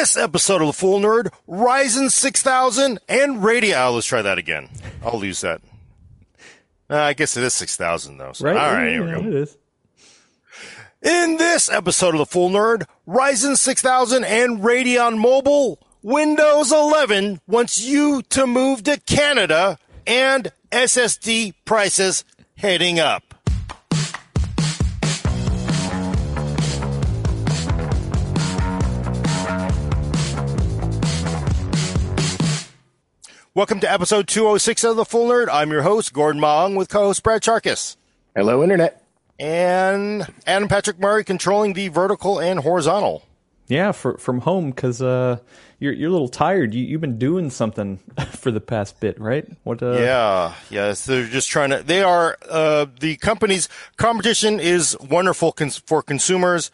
this episode of The Full Nerd, Ryzen 6000 and Radeon. Let's try that again. I'll lose that. Uh, I guess it is 6000 though. So. Right? All right, Yeah, here we go. It is. In this episode of The Full Nerd, Ryzen 6000 and Radeon Mobile, Windows 11 wants you to move to Canada and SSD prices heading up. Welcome to episode 206 of The Full Nerd. I'm your host, Gordon Ung, with co-host Brad Chacos. Hello, Internet. And Adam Patrick Murray controlling the vertical and horizontal. Yeah, for, from home because uh, you're you're a little tired. You you've been doing something for the past bit, right? What? Uh, Yeah, yes, they're just trying to. They are uh, the company's competition is wonderful cons- for consumers.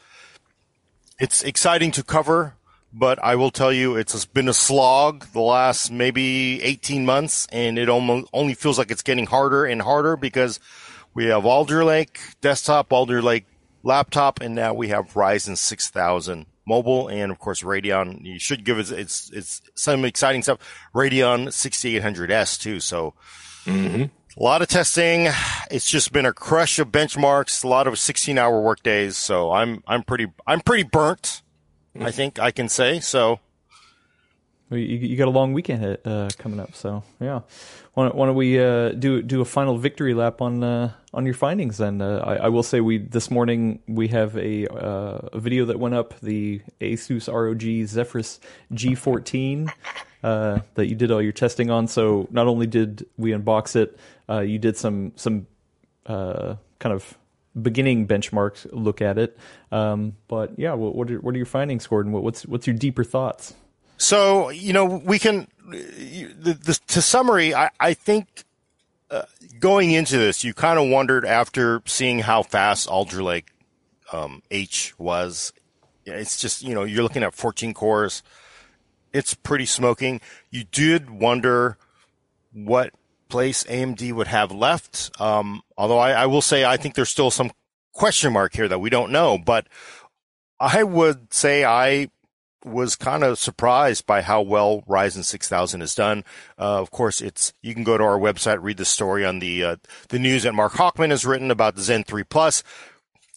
It's exciting to cover, but I will tell you, it's been a slog the last maybe eighteen months, and it almost only feels like it's getting harder and harder because we have Alder Lake desktop, Alder Lake laptop, and now we have Ryzen six thousand mobile, and of course Radeon. You should give it it's it's some exciting stuff. Radeon 6800s too. So mm-hmm. a lot of testing. It's just been a crush of benchmarks. A lot of sixteen hour work days. So I'm I'm pretty I'm pretty burnt. I think I can say so. You, you got a long weekend uh, coming up, so yeah. Why don't, why don't we uh, do do a final victory lap on uh, on your findings? Then uh, I, I will say we this morning we have a, uh, a video that went up the Asus ROG Zephyrus G14 uh, that you did all your testing on. So not only did we unbox it, you did some some kind of beginning benchmarks look at it. Um, but yeah, what what are, what are your findings, Gordon? What, what's what's your deeper thoughts? So you know we can. The, the, to summary, I, I think uh, going into this, you kind of wondered after seeing how fast Alder Lake um, H was. It's just you know you're looking at 14 cores. It's pretty smoking. You did wonder what place AMD would have left. Um, although I, I will say I think there's still some question mark here that we don't know. But I would say I was kind of surprised by how well Ryzen 6000 has done. Uh, of course, it's you can go to our website, read the story on the uh, the news that Mark Hachman has written about the Zen 3 Plus.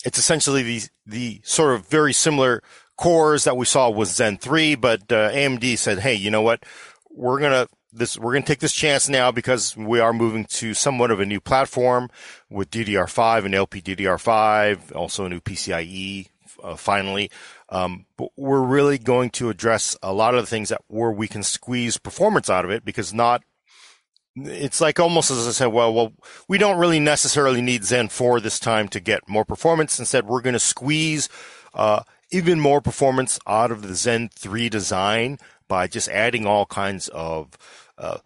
It's essentially the the sort of very similar cores that we saw with Zen 3, but uh, AMD said, "Hey, you know what? We're gonna this we're gonna take this chance now because we are moving to somewhat of a new platform with DDR5 and LPDDR5, also a new PCIe uh, finally." Um, but we're really going to address a lot of the things that where we can squeeze performance out of it because not it's like almost as I said, well, well, we don't really necessarily need Zen 4 this time to get more performance. Instead, we're going to squeeze uh, even more performance out of the Zen 3 design by just adding all kinds of uh,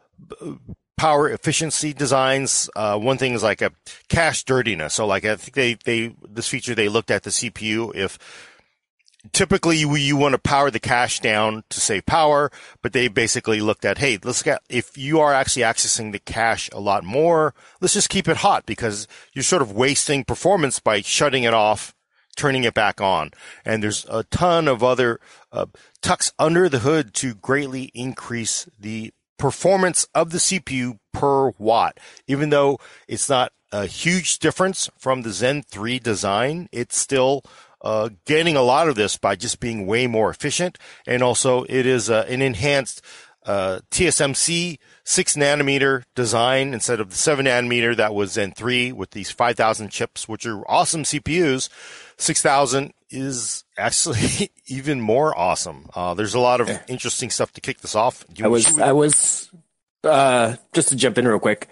power efficiency designs. Uh, one thing is like a cache dirtiness. So, like I think they they this feature they looked at the CPU if typically you, you want to power the cache down to save power, but they basically looked at, hey, let's get, if you are actually accessing the cache a lot more, let's just keep it hot because you're sort of wasting performance by shutting it off, turning it back on. And there's a ton of other uh, tucks under the hood to greatly increase the performance of the CPU per watt. Even though it's not a huge difference from the Zen 3 design, it's still uh, gaining a lot of this by just being way more efficient. And also it is uh, an enhanced uh, TSMC six nanometer design instead of the seven nanometer that was Zen 3 with these 5000 chips, which are awesome CPUs. 6000 is actually even more awesome. Uh, there's a lot of interesting stuff to kick this off. I was, I was, uh, just to jump in real quick.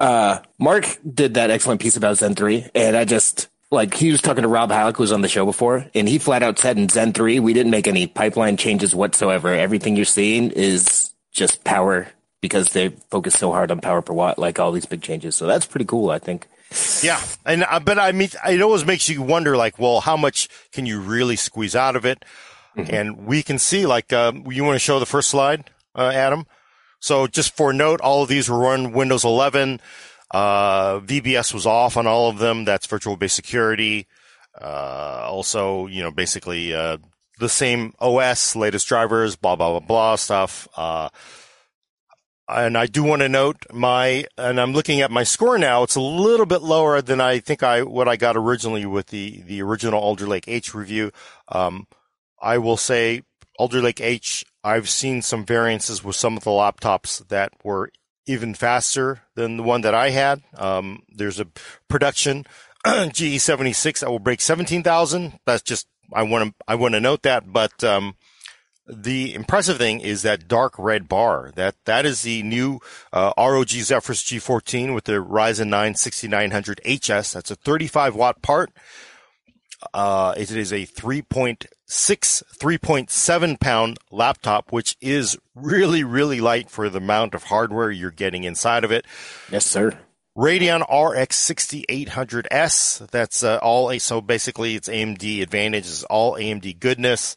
Uh, Mark did that excellent piece about Zen 3, and I just, like, he was talking to Rob Hallock, who was on the show before, and he flat out said in Zen 3, we didn't make any pipeline changes whatsoever. Everything you're seeing is just power because they focus so hard on power per watt, like all these big changes. So that's pretty cool, I think. Yeah, and uh, but I mean, it always makes you wonder, like, well, how much can you really squeeze out of it? And we can see, like, um, you want to show the first slide, uh, Adam? So just for note, all of these were run Windows 11. Uh, VBS was off on all of them. That's virtual base security. Uh, also, you know, basically, uh, the same OS, latest drivers, blah blah blah blah stuff. And I do want to note my, and I'm looking at my score now. It's a little bit lower than I think I what I got originally with the the original Alder Lake H review. Um, I will say Alder Lake H. I've seen some variances with some of the laptops that were even faster than the one that I had. Um, there's a production GE76 that will break 17,000. That's just I want to I want to note that, but um, the impressive thing is that dark red bar. That that is the new uh, ROG Zephyrus G14 with the Ryzen 9 6900 HS. That's a 35 watt part. Uh, it is a 3.6, 3.7 pound laptop, which is really, really light for the amount of hardware you're getting inside of it. Yes, sir. Radeon RX 6800S. That's uh, all. So basically, it's AMD Advantage. Is all AMD goodness.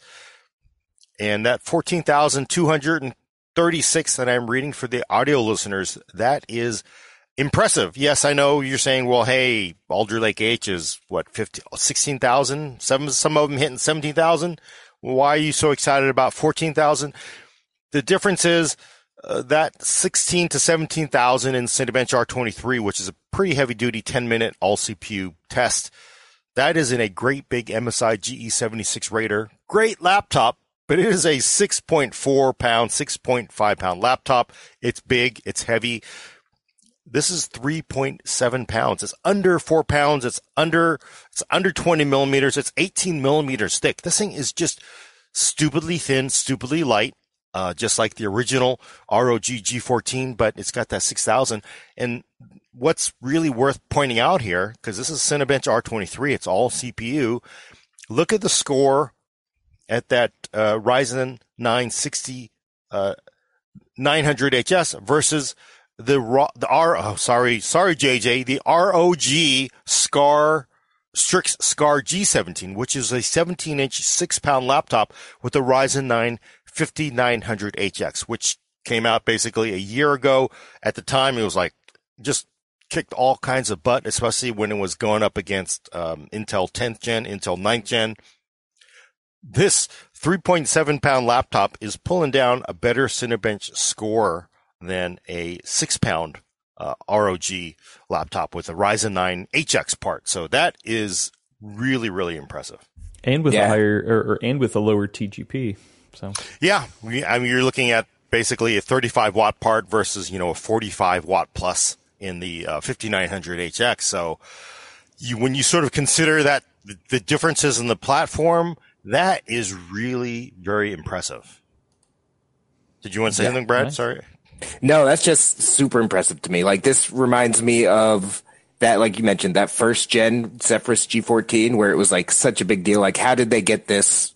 And that 14,236 that I'm reading for the audio listeners, that is impressive. Yes, I know you're saying, well, hey, Alder Lake H is what, 15, 16,000? Some, some of them hitting 17,000. Why are you so excited about 14,000? The difference is uh, that 16 to 17,000 in Cinebench R23, which is a pretty heavy duty 10 minute all CPU test. That is in a great big MSI GE76 Raider. Great laptop, but it is a 6.4 pound, 6.5 pound laptop. It's big. It's heavy. This is 3.7 pounds. It's under four pounds. It's under, it's under 20 millimeters. It's 18 millimeters thick. This thing is just stupidly thin, stupidly light. Uh, just like the original ROG G14, but it's got that 6000. And what's really worth pointing out here, because this is Cinebench R23, it's all CPU. Look at the score at that uh, Ryzen 960 uh, 900 HS versus the the R oh sorry sorry JJ the ROG Scar Strix Scar G17 which is a 17 inch 6 pound laptop with a Ryzen 9 5900 HX which came out basically a year ago. At the time it was like just kicked all kinds of butt especially when it was going up against um, Intel 10th gen Intel 9th gen this 3.7 pound laptop is pulling down a better Cinebench score than a six pound uh, ROG laptop with a Ryzen 9 HX part. So that is really, really impressive. And with yeah. a higher, or, or, and with a lower TGP. So yeah, I mean, you're looking at basically a 35 watt part versus you know a 45 watt plus in the uh, 5900 HX. So you, when you sort of consider that the differences in the platform that is really very impressive. Did you want to say yeah, anything, Brad? Nice. Sorry. No, that's just super impressive to me. Like this reminds me of that, like you mentioned, that first gen Zephyrus G14, where it was like such a big deal. Like, how did they get this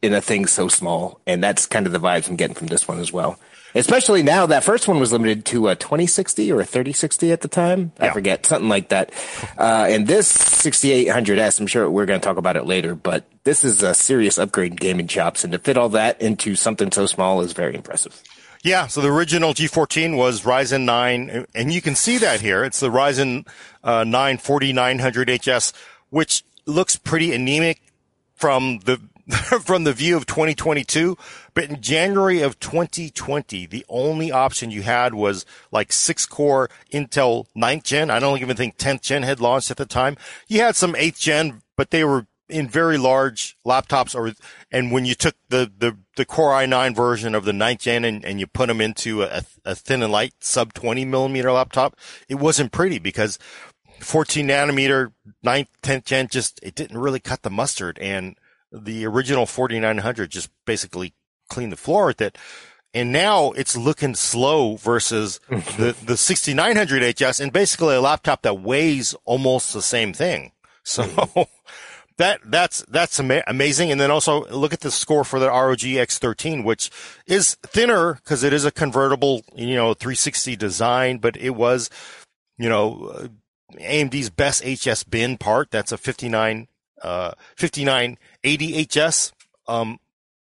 in a thing so small? And that's kind of the vibes I'm getting from this one as well. Especially now, that first one was limited to a 2060 or a 3060 at the time. Yeah. I forget, something like that. Uh, and this 6800S, I'm sure we're going to talk about it later, but this is a serious upgrade in gaming chops. And to fit all that into something so small is very impressive. Yeah, so the original G14 was Ryzen 9, and you can see that here. It's the Ryzen uh, 9 4900 HS, which looks pretty anemic from the from the view of 2022. But in January of 2020, the only option you had was like six core Intel 9th gen. I don't even think 10th gen had launched at the time. You had some 8th gen, but they were in very large laptops or, and when you took the, the, the Core i9 version of the 9th gen and, and you put them into a, a thin and light sub 20 millimeter laptop, it wasn't pretty because 14 nanometer 9th, 10th gen just, it didn't really cut the mustard. And the original 4900 just basically cleaned the floor with it. And now it's looking slow versus the, the 6900 HS and basically a laptop that weighs almost the same thing. So that, that's, that's ama- amazing. And then also look at the score for the ROG X13, which is thinner because it is a convertible, you know, 360 design, but it was, you know, AMD's best HS bin part. That's a 59, uh, 5980 HS. Um,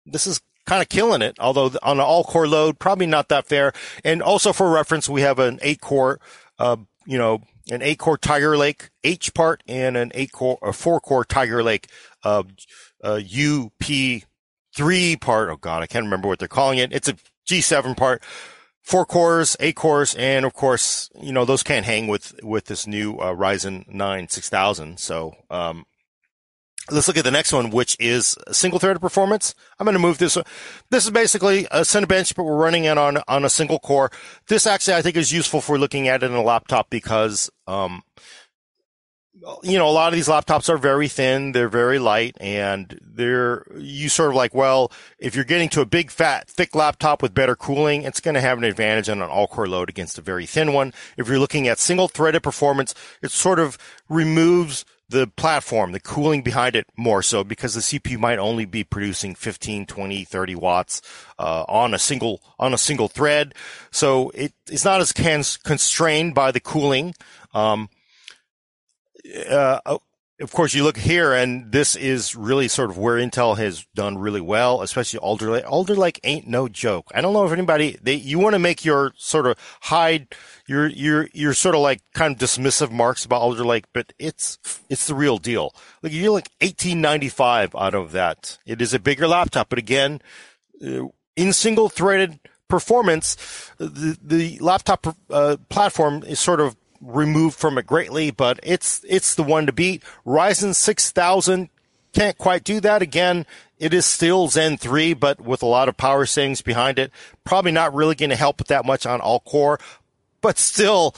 this is kind of killing it, although on an all core load, probably not that fair. And also for reference, we have an eight core, uh, you know, an eight core Tiger Lake H part and an eight core, a four core Tiger Lake, uh, uh, UP G3 part. Oh God, I can't remember what they're calling it. It's a G7 part, four cores, eight cores, and of course, you know, those can't hang with, with this new uh, Ryzen 9 6000. So, um, Let's look at the next one, which is single threaded performance. I'm going to move this. This is basically a Cinebench, but we're running it on, on a single core. This actually, I think is useful for looking at it in a laptop because, um, you know, a lot of these laptops are very thin, they're very light, and they're, you sort of like, well, if you're getting to a big, fat, thick laptop with better cooling, it's going to have an advantage on an all-core load against a very thin one. If you're looking at single-threaded performance, it sort of removes the platform, the cooling behind it more so because the CPU might only be producing 15, 20, 30 watts, uh, on a single, on a single thread. So it, it's not as constrained by the cooling. Um, uh, of course, you look here, and this is really sort of where Intel has done really well, especially Alder Lake. Alder Lake ain't no joke. I don't know if anybody they you want to make your sort of hide your your your sort of like kind of dismissive marks about Alder Lake, but it's it's the real deal. Like you're like 1895 out of that. It is a bigger laptop, but again, uh, in single threaded performance, the the laptop uh, platform is sort of removed from it greatly, but it's it's the one to beat. Ryzen 6000 can't quite do that again. It is still Zen 3, but with a lot of power savings behind it. Probably not really going to help with that much on all core, but still,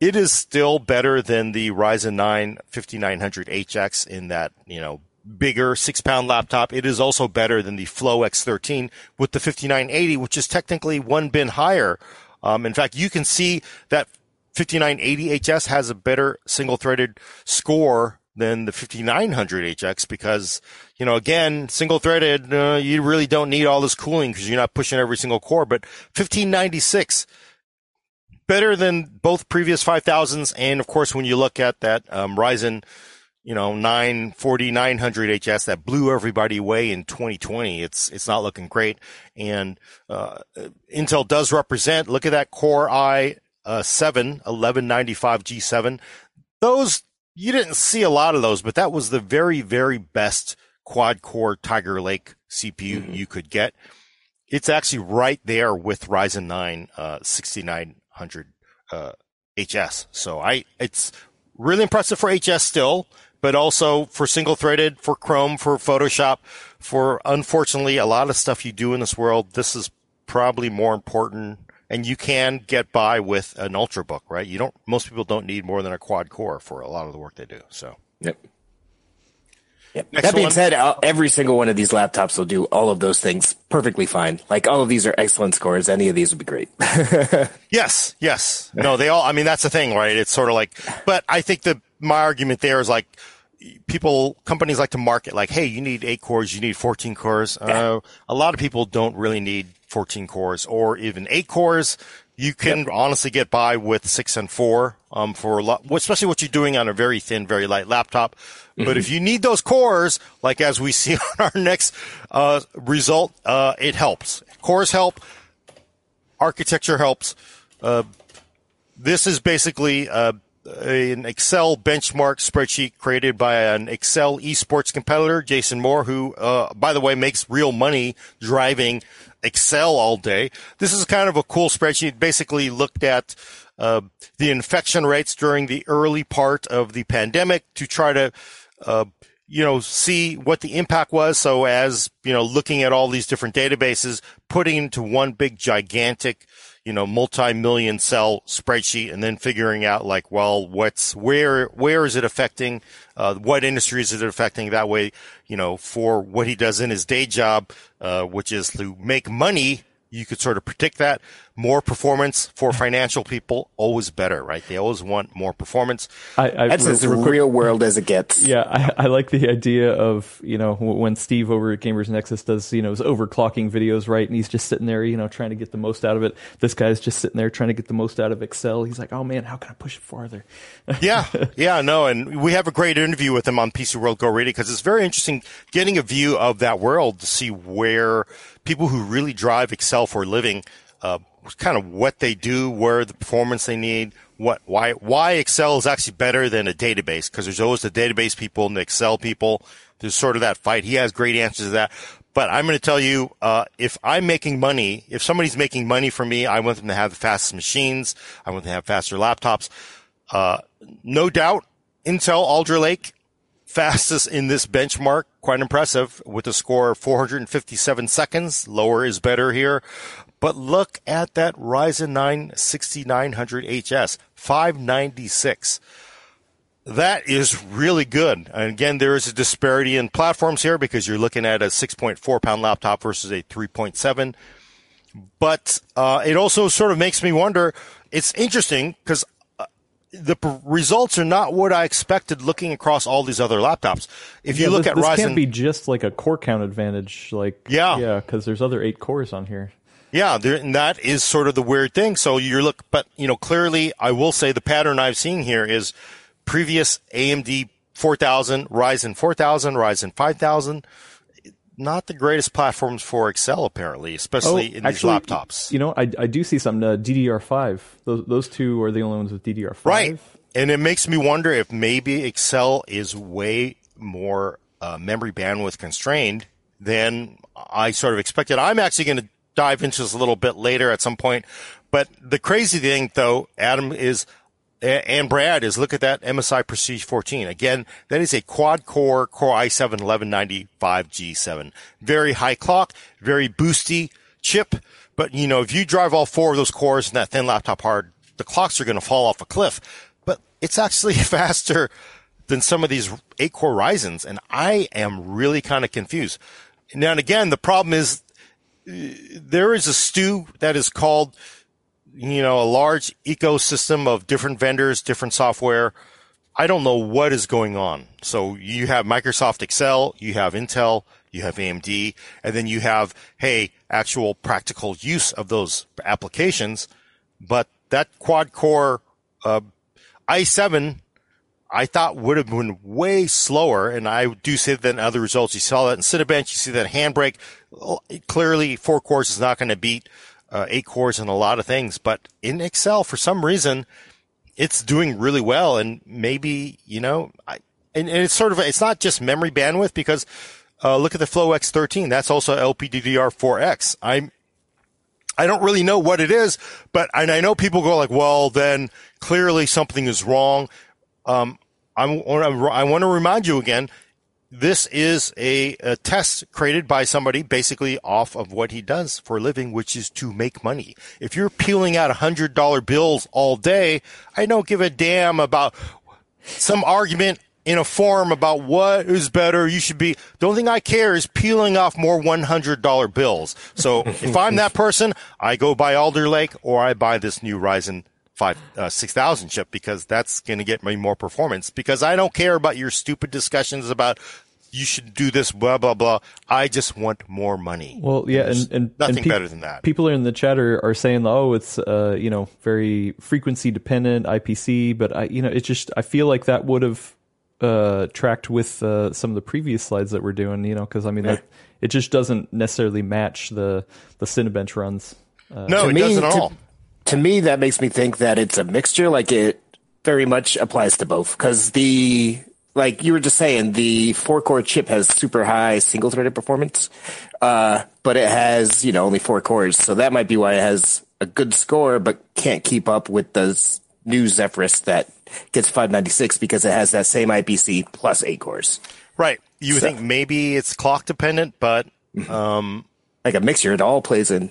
it is still better than the Ryzen 9 5900HX in that, you know, bigger six pound laptop. It is also better than the Flow X13 with the 5980, which is technically one bin higher. Um, in fact, you can see that 5980HS has a better single threaded score than the 5900HX because, you know, again, single threaded, uh, you really don't need all this cooling because you're not pushing every single core, but 1596 better than both previous 5000s. And of course, when you look at that, um, Ryzen, you know, 940, 900 HS that blew everybody away in 2020. It's, it's not looking great. And, uh, Intel does represent, look at that Core i uh, 7, 1195 G7. Those, you didn't see a lot of those, but that was the very, very best quad core Tiger Lake CPU mm-hmm. you could get. It's actually right there with Ryzen 9, uh, 6900, uh, HS. So I, it's really impressive for HS still, but also for single threaded, for Chrome, for Photoshop, for unfortunately a lot of stuff you do in this world. This is probably more important and you can get by with an ultrabook, right? You don't. Most people don't need more than a quad core for a lot of the work they do. So. Yep. Yep. that being one. said, every single one of these laptops will do all of those things perfectly fine. Like all of these are excellent scores. Any of these would be great. yes, yes. No, they all. I mean, that's the thing, right? It's sort of like. But I think the my argument there is like people companies like to market like, hey, you need eight cores, you need fourteen cores. Yeah. Uh, a lot of people don't really need 14 cores or even eight cores. You can yep. honestly get by with six and four, um, for a lot, especially what you're doing on a very thin, very light laptop. Mm-hmm. But if you need those cores, like as we see on our next, uh, result, uh, it helps. Cores help. Architecture helps. Uh, this is basically, uh, an Excel benchmark spreadsheet created by an Excel esports competitor, Jason Moore, who, uh, by the way, makes real money driving Excel all day. This is kind of a cool spreadsheet. Basically looked at uh, the infection rates during the early part of the pandemic to try to, uh, you know, see what the impact was. So as, you know, looking at all these different databases, putting into one big gigantic you know, multi-million cell spreadsheet and then figuring out like, well, what's, where, where is it affecting, uh, what industry is it affecting that way, you know, for what he does in his day job, uh, which is to make money you could sort of predict that. More performance for financial people, always better, right? They always want more performance. I, I, That's as real world as it gets. Yeah, I, I, like the idea of, you know, when Steve over at Gamers Nexus does, you know, his overclocking videos, right? And he's just sitting there, you know, trying to get the most out of it. This guy's just sitting there trying to get the most out of Excel. He's like, oh man, how can I push it farther? yeah, yeah, no. And we have a great interview with him on PC World Go Radio because it's very interesting getting a view of that world to see where – people who really drive Excel for a living, uh, kind of what they do, where the performance they need, what, why, why Excel is actually better than a database, because there's always the database people and the Excel people. There's sort of that fight. He has great answers to that. But I'm going to tell you, uh, if I'm making money, if somebody's making money for me, I want them to have the fastest machines. I want them to have faster laptops. Uh, no doubt, Intel Alder Lake, fastest in this benchmark, quite impressive with a score of 457 seconds. Lower is better here. But look at that Ryzen 9 6900HS, 596 that is really good. And again, there is a disparity in platforms here because you're looking at a 6.4 pound laptop versus a 3.7. But uh, it also sort of makes me wonder. It's interesting because uh, the p- results are not what I expected looking across all these other laptops. If you Yeah, look this, at this Ryzen, can't be just like a core count advantage. Like Yeah. yeah, because there's other eight cores on here. Yeah, there, and that is sort of the weird thing. So you're look, but you know, clearly, I will say the pattern I've seen here is previous AMD 4000, Ryzen 4000, Ryzen 5000. Not the greatest platforms for Excel, apparently, especially in Oh, actually, these laptops. You know, I, I do see some Uh, DDR5. Those those two are the only ones with DDR5. Right. And it makes me wonder if maybe Excel is way more uh, memory bandwidth constrained than I sort of expected. I'm actually going to dive into this a little bit later at some point. But the crazy thing, though, Adam, is and Brad is look at that MSI Prestige 14. Again, that is a quad core Core i7 1195G7. Very high clock, very boosty chip. But you know, if you drive all four of those cores in that thin laptop hard, the clocks are going to fall off a cliff. But it's actually faster than some of these eight core Ryzen's. And I am really kind of confused. Now and again, the problem is there is a stew that is called you know, a large ecosystem of different vendors, different software. I don't know what is going on. So you have Microsoft Excel, you have Intel, you have AMD, and then you have, hey, actual practical use of those applications. But that quad core, uh, i7, I thought would have been way slower. And I do say that in other results. You saw that in Cinebench. You see that Handbrake. Clearly, four cores is not going to beat uh, eight cores and a lot of things. But in Excel, for some reason, it's doing really well. And maybe, you know, I, and, and it's sort of, it's not just memory bandwidth because, uh, look at the Flow X13. That's also LPDDR4X. I'm, I don't really know what it is, but, and I know people go like, well, then clearly something is wrong. Um, I'm, I uh, want to remind you again, this is a, a, test created by somebody basically off of what he does for a living, which is to make money. If you're peeling out hundred dollar bills all day, I don't give a damn about some argument in a forum about what is better. You should be. The only thing I care is peeling off more one hundred dollar bills. So if I'm that person, I go buy Alder Lake or I buy this new Ryzen five uh, six thousand chip because that's going to get me more performance. Because I don't care about your stupid discussions about you should do this blah blah blah. I just want more money. Well, yeah, There's and, and nothing and peop- better than that. People are in the chat are, are saying, oh, it's uh, you know very frequency dependent IPC, but I you know it's just I feel like that would have uh, tracked with uh, some of the previous slides that we're doing, you know, because I mean that, it just doesn't necessarily match the the Cinebench runs. Uh, no, To it me, doesn't at to- all. To me, that makes me think that it's a mixture. Like it very much applies to both. Because the like you were just saying, the four core chip has super high single threaded performance, uh, but it has you know only four cores, so that might be why it has a good score, but can't keep up with the new Zephyrus that gets 596 because it has that same IPC plus eight cores. Right. You would So- think maybe it's clock dependent, but um, Like a mixture, it all plays in.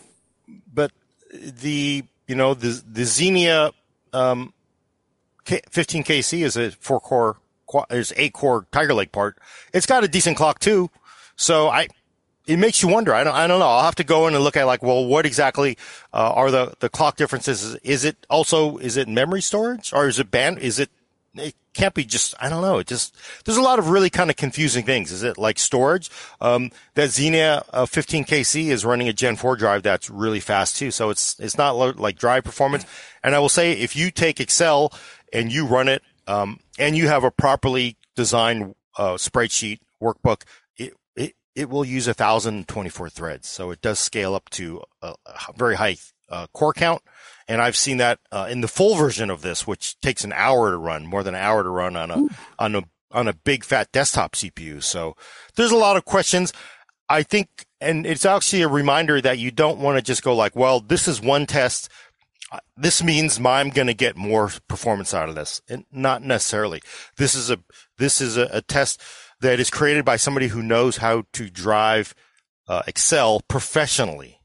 but the you know the the Xenia um, 15KC is a four core, is eight core Tiger Lake part. It's got a decent clock too, so I. It makes you wonder. I don't. I don't know. I'll have to go in and look at like, well, what exactly uh, are the the clock differences? Is it also is it memory storage or is it band? Is it? It can't be just. I don't know. It just there's a lot of really kind of confusing things. Is it like storage? Um, that Xenia uh, 15KC is running a Gen 4 drive that's really fast too. So it's it's not lo- like drive performance. And I will say, if you take Excel and you run it, um, and you have a properly designed uh, spreadsheet workbook, it, it it will use 1024 threads. So it does scale up to a, a very high uh, core count. And I've seen that uh, in the full version of this, which takes an hour to run, more than an hour to run on a on a on a big fat desktop CPU. So there's a lot of questions. I think and it's actually a reminder that you don't want to just go like, well, this is one test. This means I'm going to get more performance out of this. And not necessarily. This is a, this is a, a test that is created by somebody who knows how to drive uh, Excel professionally.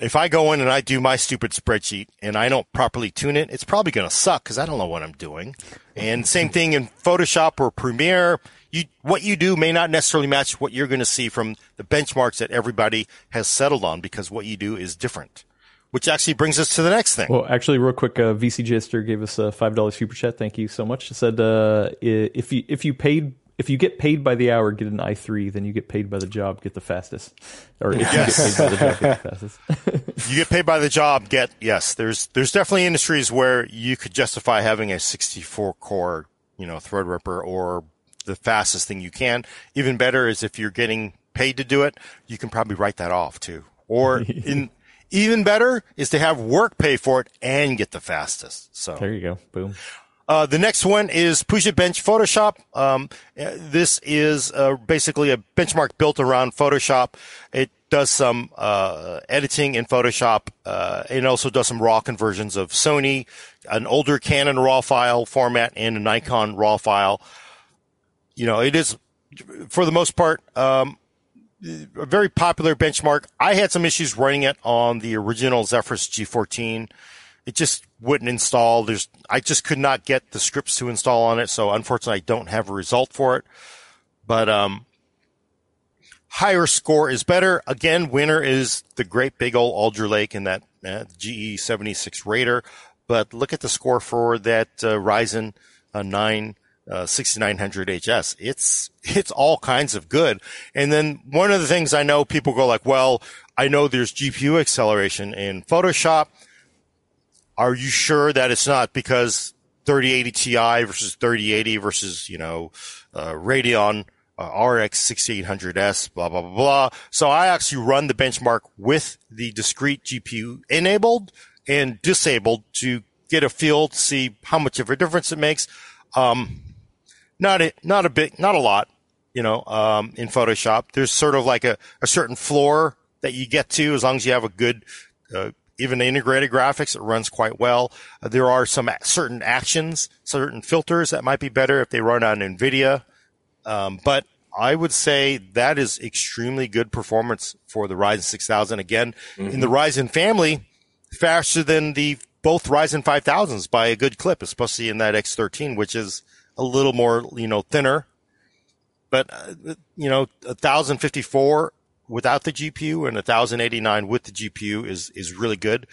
If I go in and I do my stupid spreadsheet and I don't properly tune it, it's probably going to suck because I don't know what I'm doing. And same thing in Photoshop or Premiere. You, what you do may not necessarily match what you're going to see from the benchmarks that everybody has settled on because what you do is different. Which actually brings us to the next thing. Well, actually, real quick, uh, VC Jester gave us a five dollars super chat. Thank you so much. It said uh, if you if you paid if you get paid by the hour, get an i three. Then you get paid by the job, get the fastest. Or if yes. you get paid by the job, get the fastest. you get paid by the job, get yes. There's there's definitely industries where you could justify having a 64 core, you know, Threadripper or the fastest thing you can. Even better is if you're getting paid to do it, you can probably write that off too. Or in even better is to have work pay for it and get the fastest. So there you go. Boom. Uh, the next one is Puget Bench Photoshop. Um, this is uh, basically a benchmark built around Photoshop. It does some uh, editing in Photoshop. Uh, it also does some raw conversions of Sony, an older Canon RAW file format, and a Nikon RAW file. You know, it is for the most part um, a very popular benchmark. I had some issues running it on the original Zephyrus G14 it just wouldn't install. There's, I just could not get the scripts to install on it. So unfortunately, I don't have a result for it. But, um, higher score is better. Again, winner is the great big old Alder Lake in that uh, GE 76 Raider. But look at the score for that uh, Ryzen uh, 9 uh, 6900 HS. It's, it's all kinds of good. And then one of the things I know people go like, well, I know there's GPU acceleration in Photoshop. Are you sure that it's not because 3080 Ti versus 3080 versus, you know, uh, Radeon uh, RX 6800S, blah, blah, blah, blah. So I actually run the benchmark with the discrete GPU enabled and disabled to get a feel to see how much of a difference it makes. Um, not a, not a bit, not a lot, you know, um, in Photoshop. There's sort of like a, a certain floor that you get to as long as you have a good, uh, even the integrated graphics, it runs quite well. Uh, there are some certain actions, certain filters that might be better if they run on NVIDIA. Um, but I would say that is extremely good performance for the Ryzen 6000. Again, mm-hmm. in the Ryzen family, faster than the both Ryzen 5000s by a good clip, especially in that X13, which is a little more, you know, thinner. But, uh, you know, 1054 without the GPU and 1089 with the GPU is, is really good.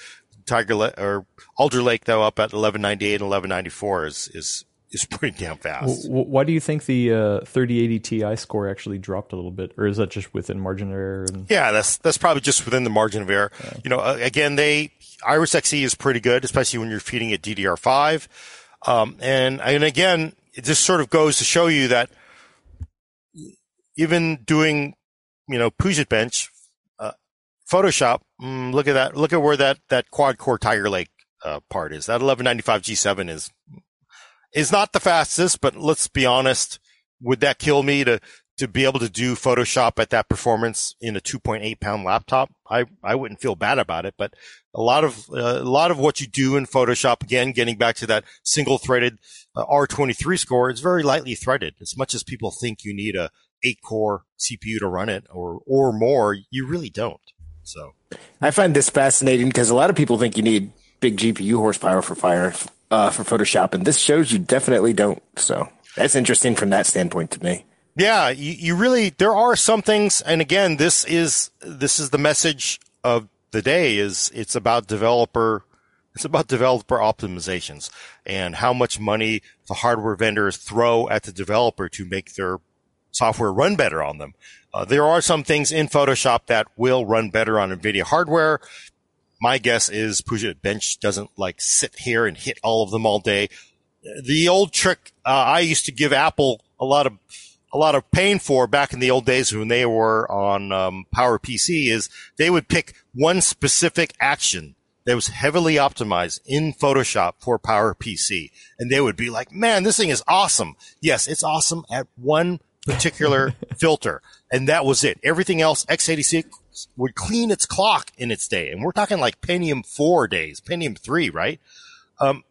Tiger Le- or Alder Lake though up at 1198 and 1194 is, is, is pretty damn fast. Why do you think the uh, 3080 Ti score actually dropped a little bit, or is that just within margin of error? And... Yeah, that's that's probably just within the margin of error. Yeah. You know, uh, again, they Iris Xe is pretty good, especially when you're feeding it DDR5. Um, and and again, it just sort of goes to show you that even doing you know, Puget Bench, uh, Photoshop, mm, look at that. Look at where that, that quad core Tiger Lake, uh, part is. That 1195 G7 is, is not the fastest, but let's be honest. Would that kill me to, to be able to do Photoshop at that performance in a 2.8 pound laptop? I, I wouldn't feel bad about it, but a lot of, uh, a lot of what you do in Photoshop, again, getting back to that single threaded uh, R23 score, is very lightly threaded. As much as people think you need a, eight core CPU to run it or or more, you really don't. So I find this fascinating because a lot of people think you need big GPU horsepower for fire uh, for Photoshop, and this shows you definitely don't. So that's interesting from that standpoint to me. Yeah, you, you really there are some things, and again, this is this is the message of the day is it's about developer it's about developer optimizations and how much money the hardware vendors throw at the developer to make their software run better on them. Uh, there are some things in Photoshop that will run better on NVIDIA hardware. My guess is Puget Bench doesn't like sit here and hit all of them all day. The old trick uh, I used to give Apple a lot of a lot of pain for back in the old days when they were on um, Power PC is they would pick one specific action that was heavily optimized in Photoshop for Power PC, and they would be like, "Man, this thing is awesome." Yes, it's awesome at one particular filter. and that was it. Everything else, x86 would clean its clock in its day. And we're talking like Pentium 4 days, Pentium 3, right? Um,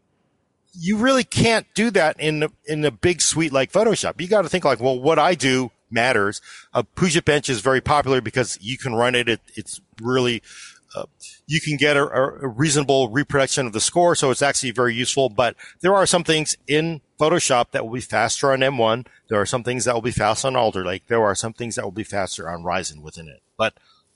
you really can't do that in a, in a big suite like Photoshop. You got to think like, well, what I do matters. A Puget Bench is very popular because you can run it. it it's really, uh, you can get a, a, reasonable reproduction of the score. So it's actually very useful, but there are some things in Photoshop that will be faster on M1. There are some things that will be fast on Alder Lake. There are some things that will be faster on Ryzen within it, but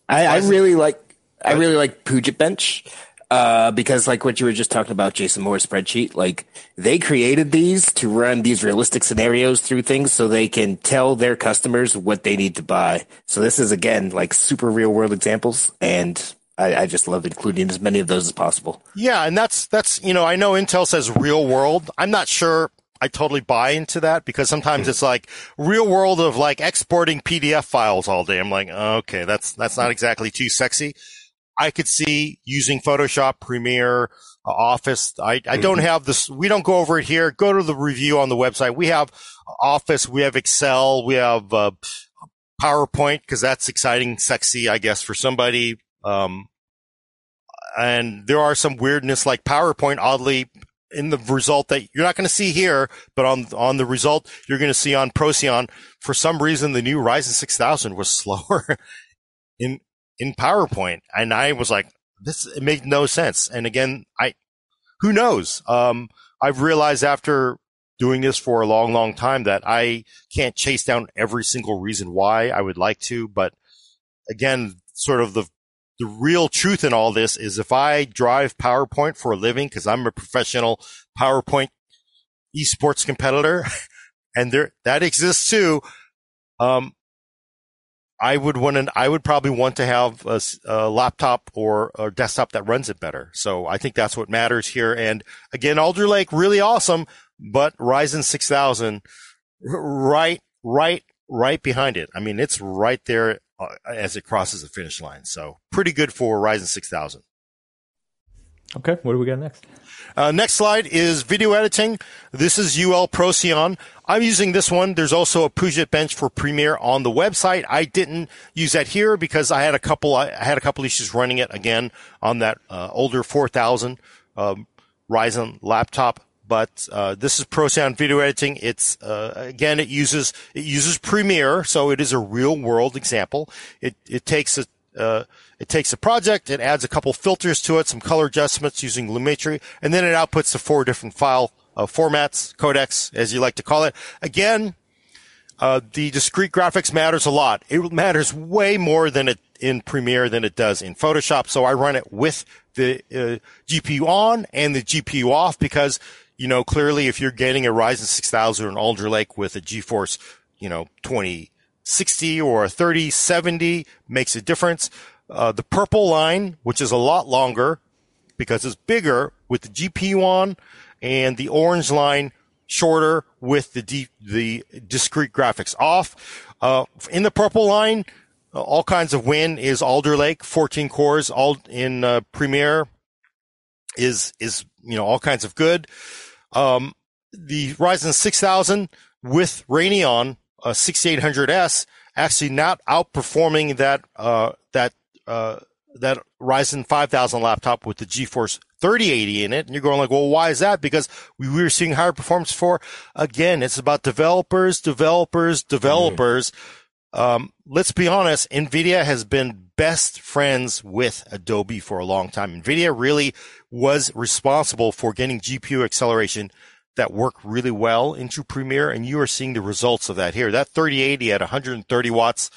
I, I really like, I really like Puget Bench. Uh, because like what you were just talking about, Jason Moore's spreadsheet, like they created these to run these realistic scenarios through things so they can tell their customers what they need to buy. So this is again like super real world examples and I, I just love including as many of those as possible. Yeah. And that's, that's, you know, I know Intel says real world. I'm not sure I totally buy into that because sometimes it's like real world of like exporting PDF files all day. I'm like, okay, that's, that's not exactly too sexy. I could see using Photoshop, Premiere, uh, Office. I, I don't mm-hmm. have this. We don't go over it here. Go to the review on the website. We have Office. We have Excel. We have uh, PowerPoint because that's exciting, sexy, I guess, for somebody. Um, and there are some weirdness like PowerPoint, oddly, in the result that you're not going to see here, but on on the result you're going to see on Procyon. For some reason, the new Ryzen 6000 was slower in in PowerPoint. And I was like, this, it made no sense. And again, I, who knows? Um, I've realized after doing this for a long, long time that I can't chase down every single reason why I would like to. But again, sort of the, the real truth in all this is if I drive PowerPoint for a living, cause I'm a professional PowerPoint esports competitor and there, that exists too. Um, I would want to, I would probably want to have a, a laptop or a desktop that runs it better. So I think that's what matters here. And again, Alder Lake, really awesome, but Ryzen 6000, right, right, right behind it. I mean, it's right there as it crosses the finish line. So pretty good for Ryzen 6000. Okay. What do we got next? Uh, next slide is video editing. This is UL Procyon. I'm using this one. There's also a Puget Bench for Premiere on the website. I didn't use that here because I had a couple. I had a couple issues running it again on that uh, older 4000 um, Ryzen laptop. But uh, this is Procyon video editing. It's uh, again, it uses it uses Premiere, so it is a real world example. It it takes a uh, it takes a project, it adds a couple filters to it, some color adjustments using Lumetri, and then it outputs the four different file uh, formats, codecs, as you like to call it. Again, uh, the discrete graphics matters a lot. It matters way more than it in Premiere than it does in Photoshop. So I run it with the uh, GPU on and the GPU off because, you know, clearly if you're getting a Ryzen 6000 or an Alder Lake with a GeForce, you know, 2060 or a 3070 makes a difference. Uh, the purple line, which is a lot longer because it's bigger with the GPU on and the orange line shorter with the D, the discrete graphics off. Uh, in the purple line, uh, all kinds of win is Alder Lake, 14 cores, all in uh, Premiere is is you know all kinds of good. Um, the Ryzen 6000 with Radeon uh, 6800S actually not outperforming that uh, that uh, that Ryzen 5000 laptop with the GeForce 3080 in it. And you're going like, well, why is that? Because we were seeing higher performance for, again, it's about developers, developers, developers. Mm-hmm. Um, let's be honest. NVIDIA has been best friends with Adobe for a long time. NVIDIA really was responsible for getting GPU acceleration that worked really well into Premiere. And you are seeing the results of that here. That 3080 at 130 watts,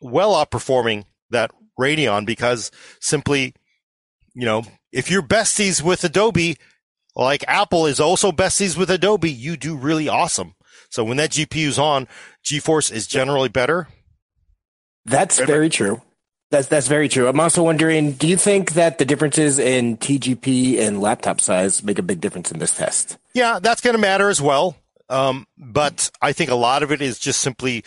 well outperforming that Radeon because simply, you know, if you're besties with Adobe, like Apple is also besties with Adobe, you do really awesome. So when that GPU is on, GeForce is generally better. That's better. very true. That's that's very true. I'm also wondering, do you think that the differences in TGP and laptop size make a big difference in this test? Yeah, that's going to matter as well. Um, but I think a lot of it is just simply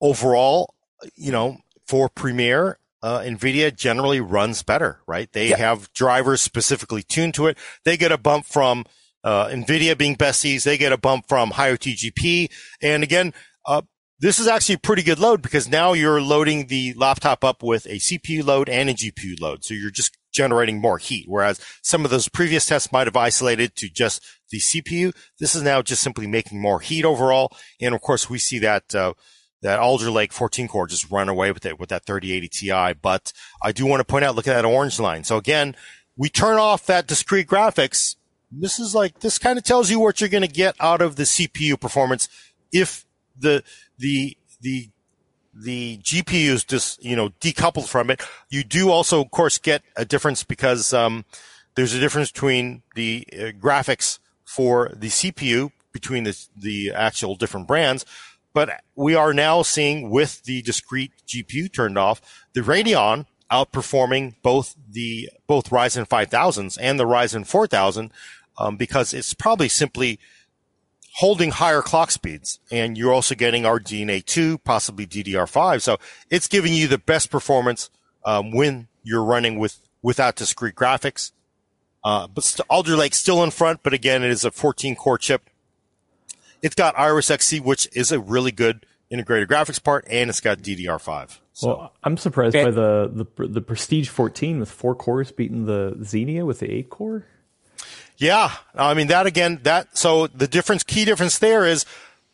overall, you know, for Premiere, uh, NVIDIA generally runs better, right? They have drivers specifically tuned to it. They get a bump from uh, NVIDIA being besties. They get a bump from higher TGP. And again, uh, this is actually a pretty good load because now you're loading the laptop up with a CPU load and a GPU load. So you're just generating more heat. Whereas some of those previous tests might have isolated to just the CPU. This is now just simply making more heat overall. And of course, we see that, uh, that Alder Lake 14 core just run away with it with that 3080 Ti. But I do want to point out, look at that orange line. So again, we turn off that discrete graphics. This is like, this kind of tells you what you're going to get out of the CPU performance if the, the, the, the GPU is just, you know, decoupled from it. You do also, of course, get a difference because, um, there's a difference between the uh, graphics for the CPU between the, the actual different brands. But we are now seeing with the discrete GPU turned off, the Radeon outperforming both the, both Ryzen 5000s and the Ryzen 4000, um, because it's probably simply holding higher clock speeds. And you're also getting RDNA 2, possibly DDR5. So it's giving you the best performance, um, when you're running with, without discrete graphics. Uh, but st- Alder Lake still in front, but again, it is a 14 core chip. It's got Iris Xe, which is a really good integrated graphics part, and it's got DDR5. So. Well, I'm surprised by the, the the Prestige 14 with four cores beating the Xenia with the eight core. Yeah, I mean that again. That so the difference, key difference there is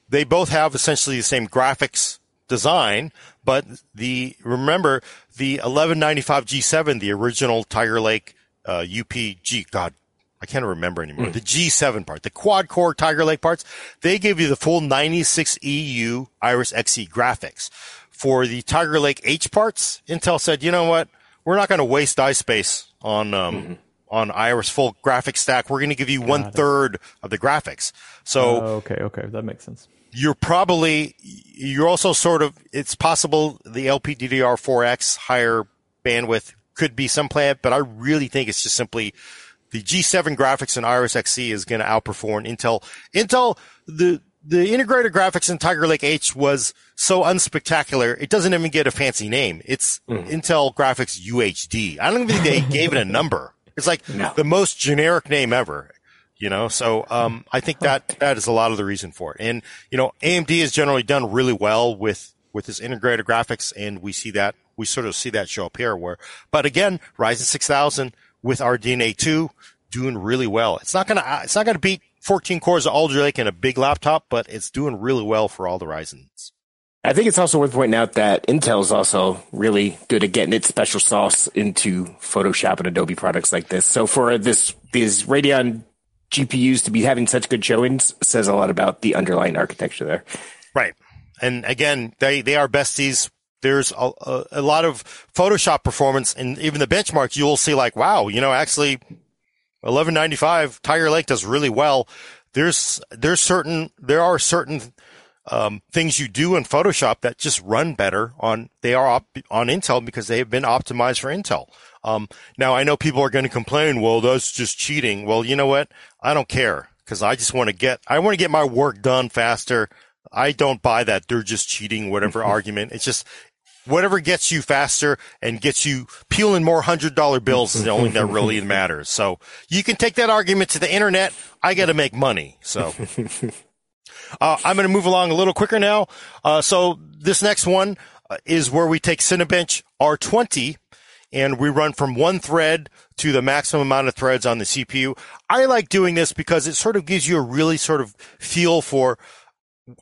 they both have essentially the same graphics design, but the remember the 1195 G7, the original Tiger Lake uh, UPG. God, I can't remember anymore. Mm. The G7 part, the quad core Tiger Lake parts, they give you the full 96 EU Iris Xe graphics. For the Tiger Lake H parts, Intel said, you know what? We're not going to waste die space on um, mm-hmm on Iris full graphics stack, we're going to give you Got one it. third of the graphics. So uh, okay, okay, that makes sense. You're probably you're also sort of it's possible the LPDDR4X higher bandwidth could be some plan, but I really think it's just simply the G7 graphics in Iris Xe is going to outperform Intel. Intel the the integrated graphics in Tiger Lake H was so unspectacular. It doesn't even get a fancy name. It's mm. Intel Graphics UHD. I don't even think they gave it a number. It's like no. the most generic name ever, you know? So, um, I think that, that is a lot of the reason for it. And, you know, AMD has generally done really well with, with this integrated graphics and we see that, we sort of see that show up here where, but again, Ryzen 6000 with RDNA 2 doing really well. It's not gonna, it's not gonna beat 14 cores of Alder Lake in a big laptop, but it's doing really well for all the Ryzen's. I think it's also worth pointing out that Intel is also really good at getting its special sauce into Photoshop and Adobe products like this. So for this these Radeon GPUs to be having such good showings says a lot about the underlying architecture there. Right. And again, they, they are besties. There's a, a, a lot of Photoshop performance and even the benchmarks you'll see like, wow, you know, actually 1195 Tiger Lake does really well. There's, there's certain, there are certain um, things you do in Photoshop that just run better on they are op- on Intel because they have been optimized for Intel. Um, now I know people are going to complain, well, that's just cheating. Well, you know what? I don't care because I just want to get I want to get my work done faster. I don't buy that they're just cheating, whatever argument. It's just whatever gets you faster and gets you peeling more hundred dollar bills is the only that really matters. So you can take that argument to the internet. I got to make money. So. Uh, I'm going to move along a little quicker now. Uh, so this next one uh, is where we take Cinebench R20 and we run from one thread to the maximum amount of threads on the CPU. I like doing this because it sort of gives you a really sort of feel for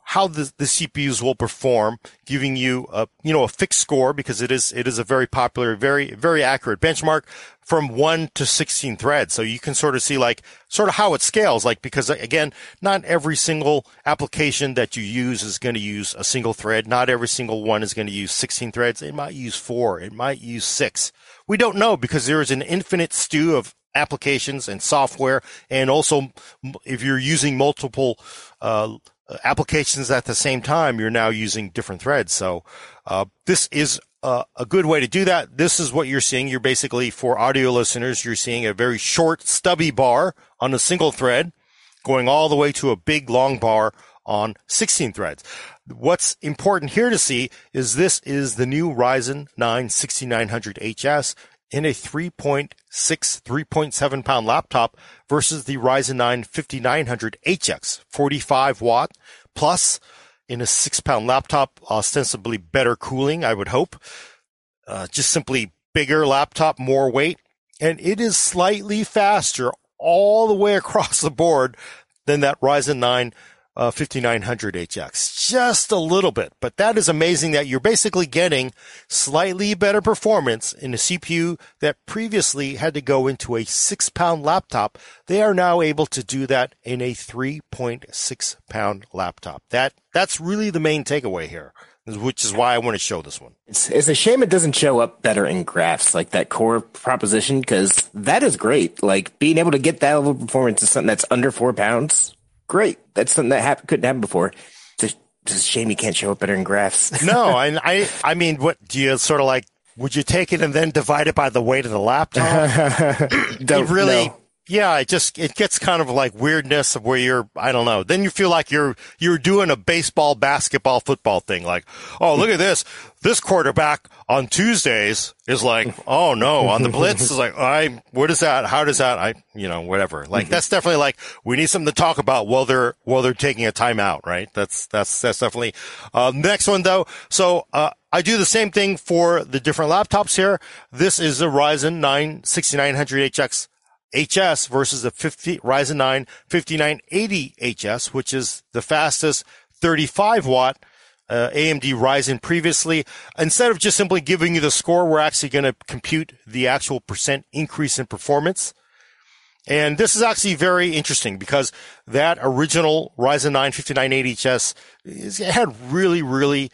how the, the CPUs will perform, giving you a, you know, a fixed score because it is, it is a very popular, very, very accurate benchmark from one to 16 threads. So you can sort of see like, sort of how it scales, like, because again, not every single application that you use is going to use a single thread. Not every single one is going to use 16 threads. It might use four. It might use six. We don't know because there is an infinite stew of applications and software. And also, if you're using multiple, uh, applications at the same time, you're now using different threads. So uh, this is a, a, good way to do that. This is what you're seeing. You're basically for audio listeners, you're seeing a very short, stubby bar on a single thread, going all the way to a big, long bar on 16 threads. What's important here to see is this is the new Ryzen 9 6900HS in a 3.6, 3.7 pound laptop versus the Ryzen 9 5900HX, 45 watt plus in a six pound laptop, ostensibly better cooling, I would hope. Uh, just simply bigger laptop, more weight. And it is slightly faster all the way across the board than that Ryzen 9 uh, 5900 HX. Just a little bit, but that is amazing that you're basically getting slightly better performance in a CPU that previously had to go into a six pound laptop. They are now able to do that in a 3.6 pound laptop. That, that's really the main takeaway here. Which is why I want to show this one. It's, it's a shame it doesn't show up better in graphs, like that core proposition, because that is great. Like being able to get that level of performance is something that's under four pounds great. That's something that happened, couldn't happen before. It's a, it's a shame you can't show it better in graphs. no, I, I, I mean, what do you sort of like? Would you take it and then divide it by the weight of the laptop? it really, no yeah, it just it gets kind of like weirdness of where you're I don't know. Then you feel like you're you're doing a baseball, basketball, football thing. Like, oh look at this. This quarterback on Tuesdays is like, oh no, on the blitz is like, I what is that? How does that? I you know whatever. Like that's definitely like we need something to talk about while they're while they're taking a timeout, right? That's that's that's definitely. Uh, next one though. So uh, I do the same thing for the different laptops here. This is a Ryzen 9 6900 HX HS versus the 50, Ryzen 9 5980 HS, which is the fastest 35 watt uh, AMD Ryzen previously. Instead of just simply giving you the score, we're actually going to compute the actual percent increase in performance. And this is actually very interesting because that original Ryzen 9 5980HS it had really, really,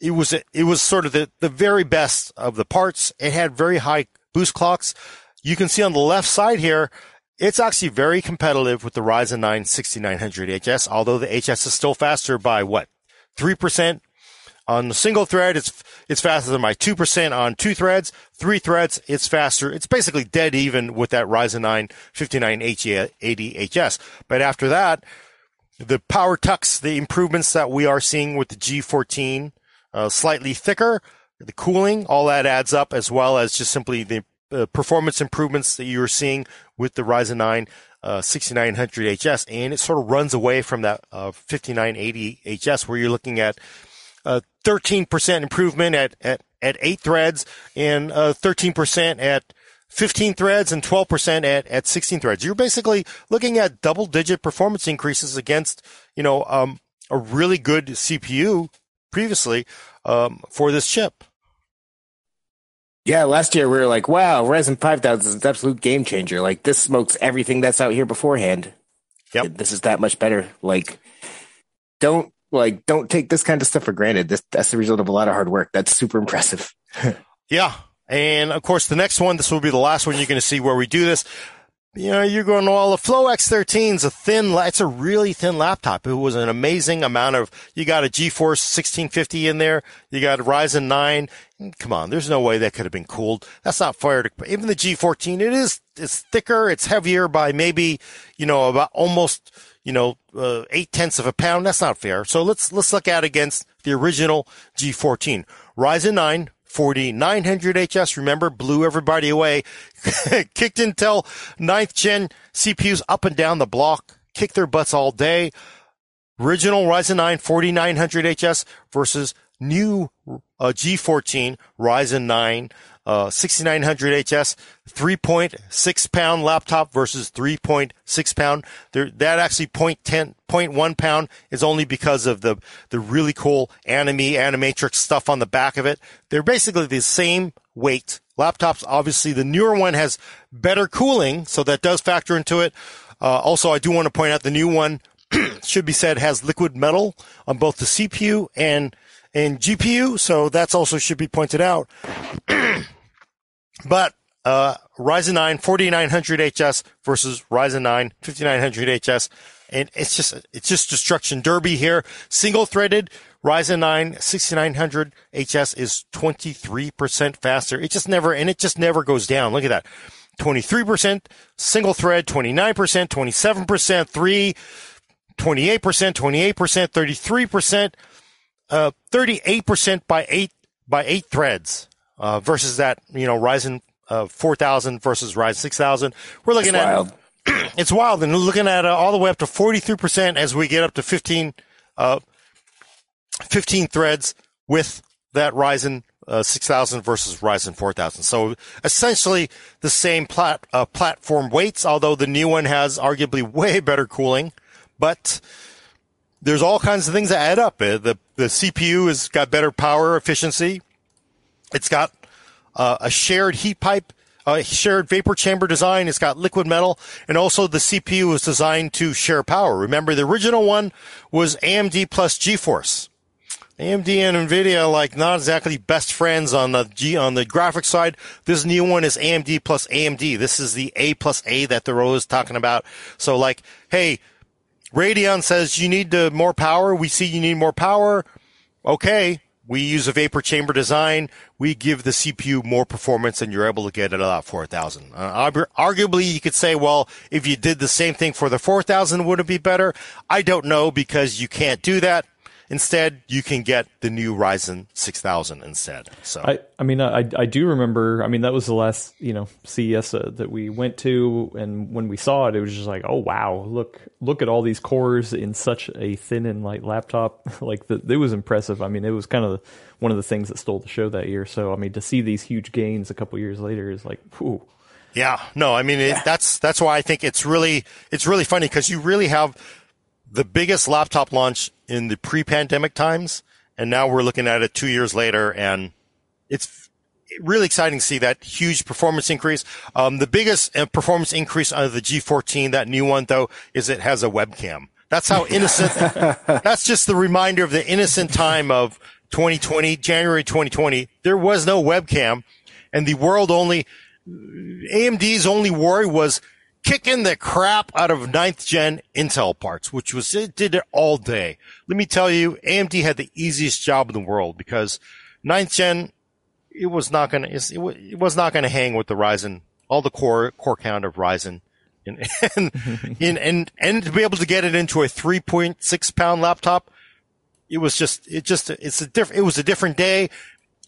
it was, it was sort of the, the very best of the parts. It had very high boost clocks. You can see on the left side here, it's actually very competitive with the Ryzen 9 6900 HS, although the HS is still faster by what? 3%. On the single thread, it's, it's faster than my 2% on two threads. Three threads, it's faster. It's basically dead even with that Ryzen 9 5980 HS. But after that, the power tucks, the improvements that we are seeing with the G14, uh, slightly thicker, the cooling, all that adds up as well as just simply the uh, performance improvements that you're seeing with the Ryzen 9 uh, 6900 HS, and it sort of runs away from that uh, 5980 HS, where you're looking at 13% improvement at, at, at eight threads and 13% at 15 threads and 12% at, at 16 threads. You're basically looking at double digit performance increases against, you know, um, a really good CPU previously, um, for this chip. Yeah, last year we were like, wow, Ryzen 5000 is an absolute game changer. Like, this smokes everything that's out here beforehand. Yep. This is that much better. Like, don't, like, don't take this kind of stuff for granted. This, that's the result of a lot of hard work. That's super impressive. yeah. And of course, the next one, this will be the last one you're going to see where we do this you know, you're going, well, the Flow X13 is a thin, it's a really thin laptop. It was an amazing amount of, you got a GeForce 1650 in there. You got a Ryzen 9. Come on. There's no way that could have been cooled. That's not fair to, even the G14, it is, it's thicker. It's heavier by maybe, you know, about almost, you know, uh, eight tenths of a pound. That's not fair. So let's, let's look at against the original G14. Ryzen 9, 4900 HS, remember, blew everybody away. Kicked Intel ninth gen CPUs up and down the block, kicked their butts all day. Original Ryzen 9 4900 HS versus new uh, G14 Ryzen 9 uh, 6900 HS, 3.6 pound laptop versus 3.6 pound. That actually 0.10, 0.1 pound is only because of the, the really cool anime, animatrix stuff on the back of it. They're basically the same weight. Laptops, obviously, the newer one has better cooling, so that does factor into it. Uh, also, I do want to point out the new one should be said has liquid metal on both the CPU and and GPU, so that's also should be pointed out. But uh, Ryzen 9 4900 HS versus Ryzen 9 5900 HS. And it's just, it's just destruction derby here. Single threaded Ryzen 9 6900 HS is 23% faster. It just never, and it just never goes down. Look at that. 23% single thread, 29%, 27%, 3, 28%, 28%, 33%, uh, 38% by eight, by eight threads uh, versus that, you know, Ryzen uh, 4000 versus Ryzen 6000. We're looking it's at wild. it's wild, and looking at uh, all the way up to 43% as we get up to 15, uh, 15 threads with that Ryzen uh, 6000 versus Ryzen 4000. So essentially the same plat- uh, platform weights, although the new one has arguably way better cooling, but there's all kinds of things that add up. Uh, the, the CPU has got better power efficiency. It's got uh, a shared heat pipe, a shared vapor chamber design. It's got liquid metal, and also the CPU is designed to share power. Remember, the original one was AMD plus GeForce. AMD and Nvidia like not exactly best friends on the G on the graphics side. This new one is AMD plus AMD. This is the A plus A that they're always talking about. So like, hey, Radeon says you need to, more power. We see you need more power. Okay. We use a vapor chamber design. We give the CPU more performance and you're able to get at 4000. Uh, arguably, you could say, well, if you did the same thing for the 4000, would it be better? I don't know because you can't do that. Instead, you can get the new Ryzen 6000 instead. So I, I mean, I, I do remember. I mean, that was the last you know CES uh, that we went to, and when we saw it, it was just like, oh wow, look look at all these cores in such a thin and light laptop. like the, it was impressive. I mean, it was kind of one of the things that stole the show that year. So I mean, to see these huge gains a couple years later is like, whew. Yeah, no, I mean it, that's that's why I think it's really it's really funny because you really have the biggest laptop launch in the pre-pandemic times, and now we're looking at it two years later, and it's really exciting to see that huge performance increase. Um, the biggest uh, performance increase of the G14, that new one though, is it has a webcam. That's how innocent. that's just the reminder of the innocent time of 2020, January 2020. There was no webcam, and the world only AMD's only worry was kicking the crap out of ninth gen Intel parts, which was, it did it all day. Let me tell you, AMD had the easiest job in the world because ninth gen, it was not going to, it was not going to hang with the Ryzen, all the core, core count of Ryzen. And, and, and, and, to be able to get it into a 3.6 pound laptop, it was just, it just, it's a different, it was a different day.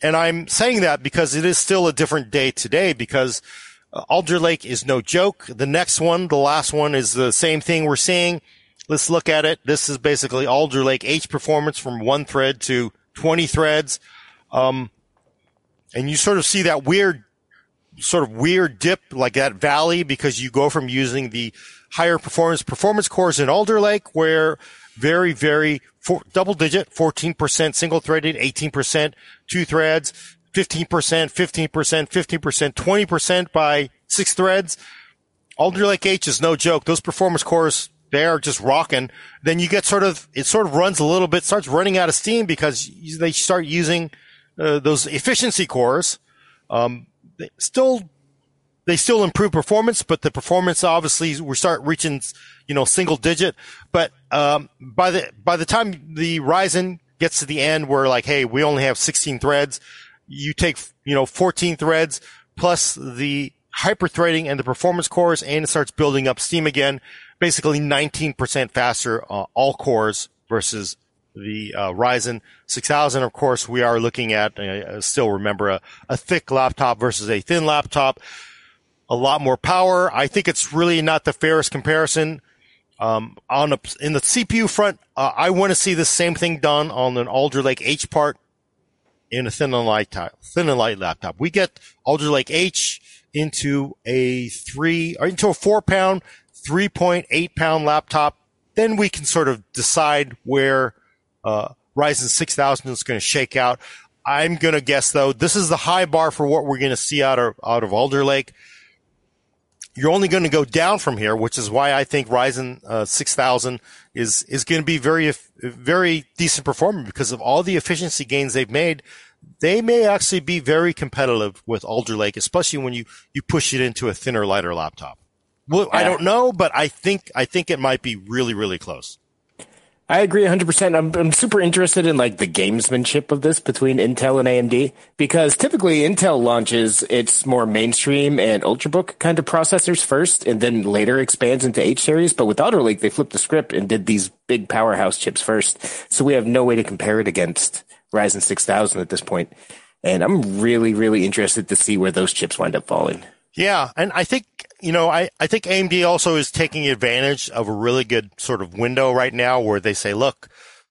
And I'm saying that because it is still a different day today because Alder Lake is no joke. The next one, the last one is the same thing we're seeing. Let's look at it. This is basically Alder Lake H performance from one thread to 20 threads. Um, and you sort of see that weird, sort of weird dip like that valley because you go from using the higher performance performance cores in Alder Lake where very, very four, double digit, 14% single threaded, 18% two threads, 15%, 15%, 15%, 20% by six threads. Alder Lake H is no joke. Those performance cores, they are just rocking. Then you get sort of, it sort of runs a little bit, starts running out of steam because they start using uh, those efficiency cores. Um, they still, they still improve performance, but the performance obviously we start reaching, you know, single digit. But, um, by the, by the time the Ryzen gets to the end, we're like, hey, we only have 16 threads you take, you know, 14 threads plus the hyper threading and the performance cores and it starts building up steam again. Basically 19% faster, uh, all cores versus the uh, Ryzen 6000. Of course, we are looking at, uh, still remember a, a thick laptop versus a thin laptop. A lot more power. I think it's really not the fairest comparison. Um, on a, in the CPU front, uh, I want to see the same thing done on an Alder Lake H part in a thin and light thin and light laptop. We get Alder Lake H into a three or into a four pound, 3.8 pound laptop. Then we can sort of decide where, uh, Ryzen 6000 is going to shake out. I'm going to guess though, this is the high bar for what we're going to see out of, out of Alder Lake. You're only going to go down from here, which is why I think Ryzen uh, 6000 is is going to be very very decent performer because of all the efficiency gains they've made. They may actually be very competitive with Alder Lake, especially when you you push it into a thinner, lighter laptop. Well, I don't know, but I think I think it might be really really close. I agree 100%. I'm, I'm super interested in like the gamesmanship of this between Intel and AMD because typically Intel launches its more mainstream and ultrabook kind of processors first and then later expands into H series. But with Alder Lake, they flipped the script and did these big powerhouse chips first. So we have no way to compare it against Ryzen 6000 at this point. And I'm really, really interested to see where those chips wind up falling. Yeah. And I think you know, I, I think AMD also is taking advantage of a really good sort of window right now where they say, look,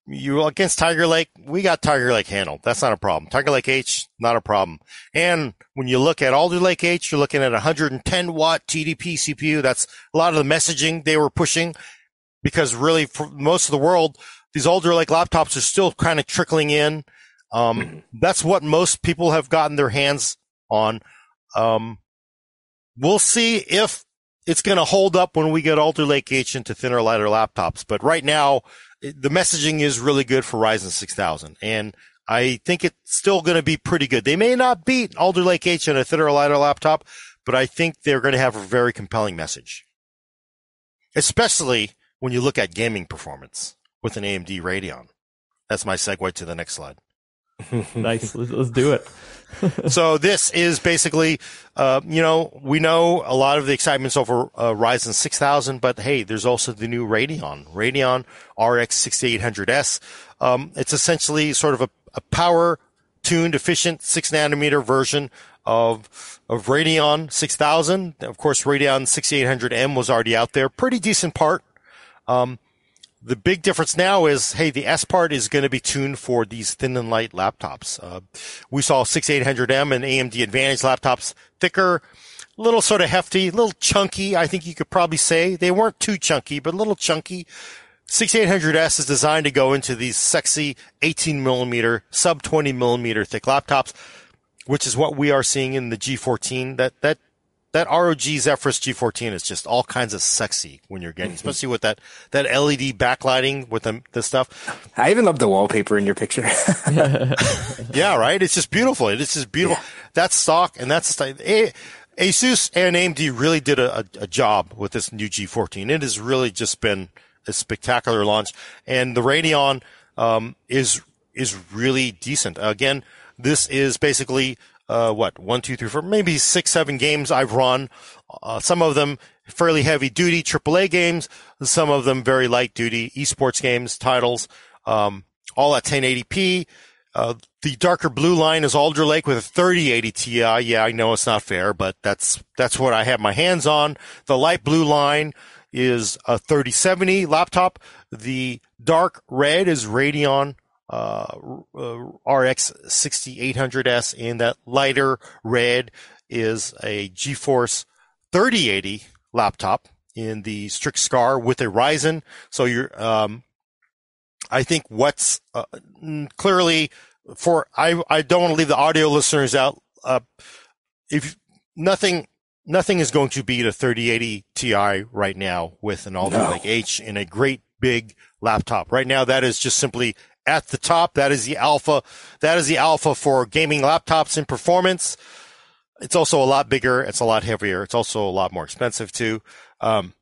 you're against Tiger Lake, we got Tiger Lake handled. That's not a problem. Tiger Lake H, not a problem. And when you look at Alder Lake H, you're looking at 110 watt TDP CPU. That's a lot of the messaging they were pushing because really for most of the world, these Alder Lake laptops are still kind of trickling in. Um, mm-hmm. that's what most people have gotten their hands on. Um, we'll see if it's going to hold up when we get Alder Lake H into thinner, lighter laptops. But right now, the messaging is really good for Ryzen 6000 and I think it's still going to be pretty good. They may not beat Alder Lake H on a thinner, lighter laptop, but I think they're going to have a very compelling message, especially when you look at gaming performance with an AMD Radeon. That's my segue to the next slide. nice. Let's, let's do it. so this is basically, uh, you know, we know a lot of the excitement's over uh, Ryzen 6000, but hey, there's also the new Radeon, Radeon RX 6800S. Um, it's essentially sort of a, a power tuned, efficient six nanometer version of of Radeon 6000. Of course, Radeon 6800M was already out there. Pretty decent part. Um, the big difference now is, hey, the S part is going to be tuned for these thin and light laptops. Uh, we saw 6800M and AMD Advantage laptops thicker, a little sort of hefty, a little chunky. I think you could probably say they weren't too chunky, but a little chunky. 6800S is designed to go into these sexy 18 millimeter, sub 20 millimeter thick laptops, which is what we are seeing in the G14. That, that that ROG Zephyrus G14 is just all kinds of sexy when you're getting, mm-hmm. especially with that, that LED backlighting with the, the stuff. I even love the wallpaper in your picture. yeah, right. It's just beautiful. It's just beautiful. Yeah. That's stock and that's a, Asus and AMD really did a, a, a job with this new G14. It has really just been a spectacular launch and the Radeon, um, is, is really decent. Again, this is basically uh, what one, two, three, four, maybe six, seven games I've run. Uh, some of them fairly heavy duty AAA games, some of them very light duty esports games titles. Um, all at 1080p. Uh, the darker blue line is Alder Lake with a 3080 Ti. Yeah, I know it's not fair, but that's that's what I have my hands on. The light blue line is a 3070 laptop. The dark red is Radeon RX 6800S, and that lighter red is a GeForce 3080 laptop in the Strix Scar with a Ryzen. So you're, um, I think what's uh, clearly for I I don't want to leave the audio listeners out. Uh, if nothing nothing is going to beat a 3080 Ti right now with an Alder no. Lake H in a great big laptop. Right now, that is just simply at the top. That is the alpha. That is the alpha for gaming laptops in performance. It's also a lot bigger. It's a lot heavier. It's also a lot more expensive too. Um,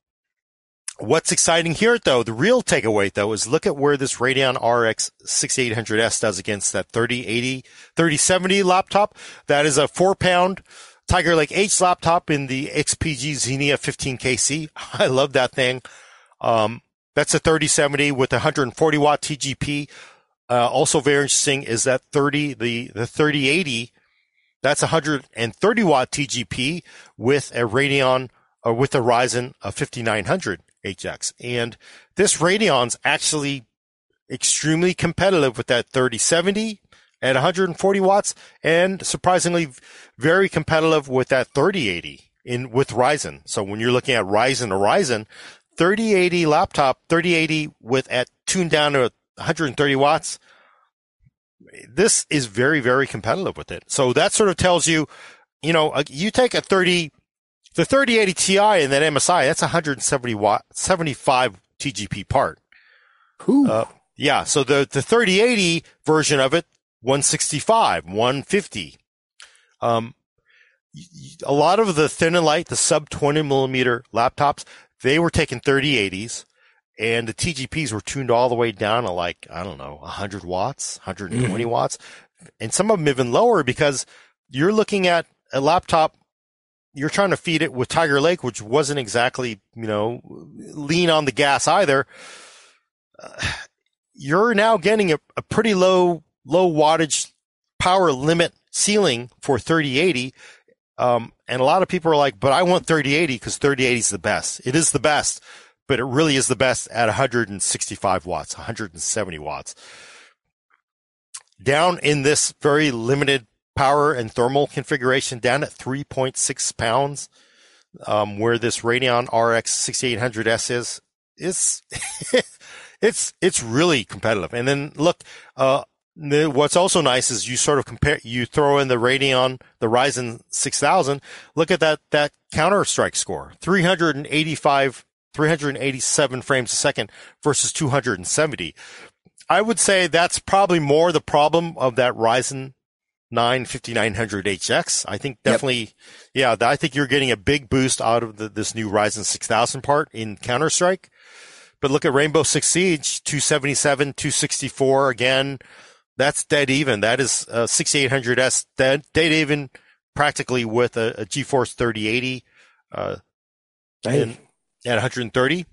what's exciting here though, the real takeaway though is look at where this Radeon RX 6800S does against that 3080, 3070 laptop. That is a four pound Tiger Lake H laptop in the XPG Xenia 15KC. I love that thing. Um, that's a 3070 with 140 watt TGP. Uh, also very interesting is that 30, the, the 3080, that's 130 watt TGP with a Radeon or uh, with a Ryzen a 5900 HX. And this Radeon's actually extremely competitive with that 3070 at 140 watts and surprisingly very competitive with that 3080 in with Ryzen. So when you're looking at Ryzen or Ryzen, 3080 laptop, 3080 with at tuned down to 130 watts. This is very, very competitive with it. So that sort of tells you, you know, you take a 30, the 3080 Ti and that MSI, that's 170 watt, 75 TGP part. Uh, yeah. So the, the 3080 version of it, 165, 150. Um, a lot of the thin and light, the sub 20 millimeter laptops, they were taking 3080s and the TGPs were tuned all the way down to like, I don't know, 100 watts, 120 mm-hmm. watts. And some of them even lower because you're looking at a laptop, you're trying to feed it with Tiger Lake, which wasn't exactly, you know, lean on the gas either. Uh, you're now getting a, a pretty low, low wattage power limit ceiling for 3080. Um, and a lot of people are like, but I want 3080 because 3080 is the best. It is the best, but it really is the best at 165 watts, 170 watts. Down in this very limited power and thermal configuration, down at 3.6 pounds, um, where this Radeon RX 6800S is, is it's it's really competitive. And then look, uh, the, what's also nice is you sort of compare, you throw in the Radeon, the Ryzen 6000. Look at that that Counter Strike score, 385, 387 frames a second versus 270. I would say that's probably more the problem of that Ryzen 9 5900HX. I think definitely, yep. yeah, I think you're getting a big boost out of the, this new Ryzen 6000 part in Counter Strike. But look at Rainbow Six Siege, 277, 264 again. That's dead even. That is uh, 6800S dead, dead even practically with a, a GeForce 3080 uh, and, at 130.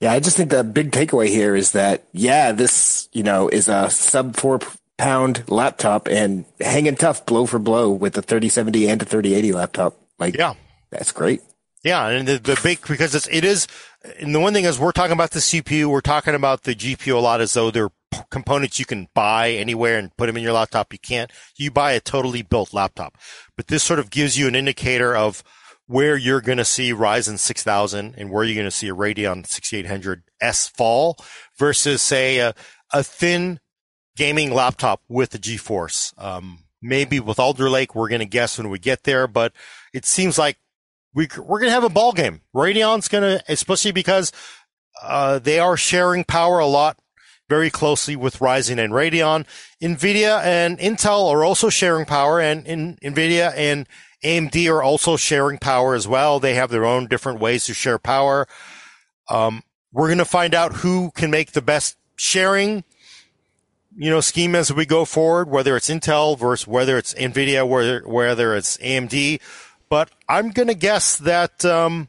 Yeah, I just think the big takeaway here is that, yeah, this, you know, is a sub four pound laptop and hanging tough blow for blow with the 3070 and the 3080 laptop. Like, yeah, that's great. Yeah. And the, the big, because it's, it is, and the one thing is we're talking about the CPU, we're talking about the GPU a lot as though they're components you can buy anywhere and put them in your laptop. You can't, you buy a totally built laptop, but this sort of gives you an indicator of, where you're going to see Ryzen 6000 and where you're going to see a Radeon 6800S fall versus say a, a thin gaming laptop with a GeForce. Um, maybe with Alder Lake, we're going to guess when we get there, but it seems like we, we're going to have a ball game. Radeon's going to, especially because, uh, they are sharing power a lot very closely with Ryzen and Radeon. NVIDIA and Intel are also sharing power and in, NVIDIA and AMD are also sharing power as well. They have their own different ways to share power. Um, we're going to find out who can make the best sharing, you know, scheme as we go forward, whether it's Intel versus whether it's NVIDIA, whether, whether it's AMD. But I'm going to guess that, um,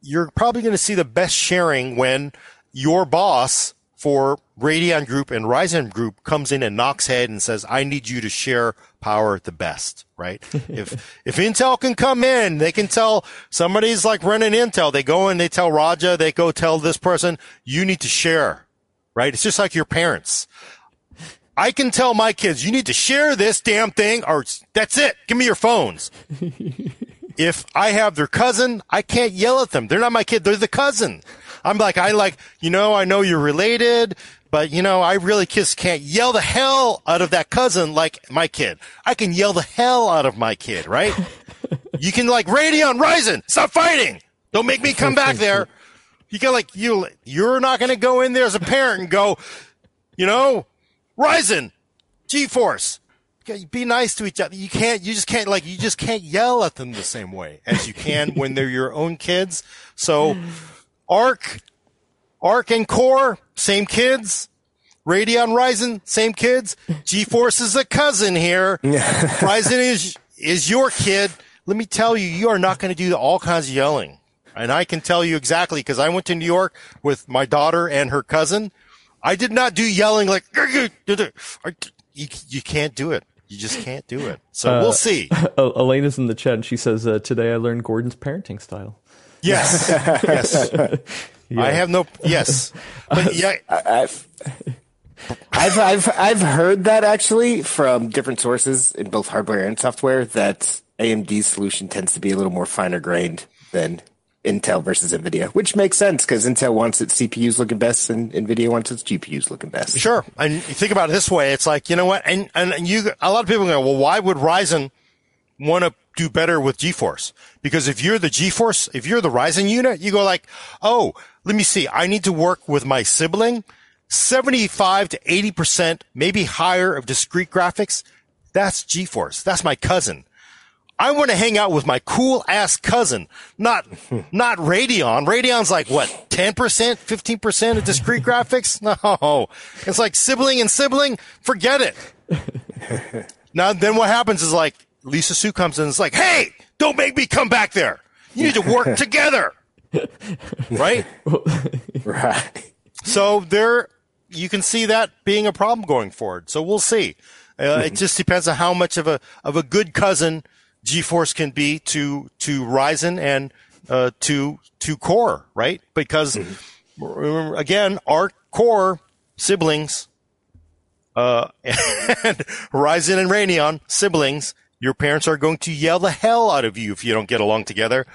you're probably going to see the best sharing when your boss for Radeon Group and Ryzen Group comes in and knocks head and says, I need you to share power the best, right? if, if Intel can come in, they can tell somebody's like running Intel. They go and they tell Raja, they go tell this person, you need to share, right? It's just like your parents. I can tell my kids, you need to share this damn thing or that's it. Give me your phones. if I have their cousin, I can't yell at them. They're not my kid. They're the cousin. I'm like, I like, you know, I know you're related, but you know, I really just can't yell the hell out of that cousin like my kid. I can yell the hell out of my kid, right? you can like Radeon, Ryzen, stop fighting. Don't make me come back there. You can like, you, you're not going to go in there as a parent and go, you know, Ryzen, GeForce, be nice to each other. You can't, you just can't, like, you just can't yell at them the same way as you can when they're your own kids. So Arc, Arc and Core, same kids. Radeon Ryzen, same kids. GeForce is a cousin here. Ryzen is is your kid. Let me tell you, you are not going to do all kinds of yelling. And I can tell you exactly because I went to New York with my daughter and her cousin. I did not do yelling like you, you can't do it. You just can't do it. So uh, we'll see. Elena's in the chat and she says, uh, today I learned Gordon's parenting style. Yes. yes. Yeah. I have no. Yes. But yeah. I've, I've I've I've heard that actually from different sources in both hardware and software that AMD's solution tends to be a little more finer grained than Intel versus Nvidia, which makes sense because Intel wants its CPUs looking best and Nvidia wants its GPUs looking best. Sure, and you think about it this way: it's like you know what, and and you a lot of people go, well, why would Ryzen want to do better with GeForce. Because if you're the GeForce, if you're the Ryzen unit, you go like, oh, let me see. I need to work with my sibling. 75 to 80%, maybe higher of discrete graphics. That's GeForce. That's my cousin. I want to hang out with my cool ass cousin, not, not Radeon. Radeon's like what, 10%, 15% of discrete graphics? No. It's like sibling and sibling. Forget it. now, then what happens is like, Lisa Su comes in and is like, hey, don't make me come back there. You need to work together. right? right. So there, you can see that being a problem going forward. So we'll see. Uh, mm-hmm. It just depends on how much of a of a good cousin GeForce can be to to Ryzen and uh, to to Core, right? Because remember, again, our Core siblings, uh, and Ryzen and Radeon siblings, your parents are going to yell the hell out of you if you don't get along together.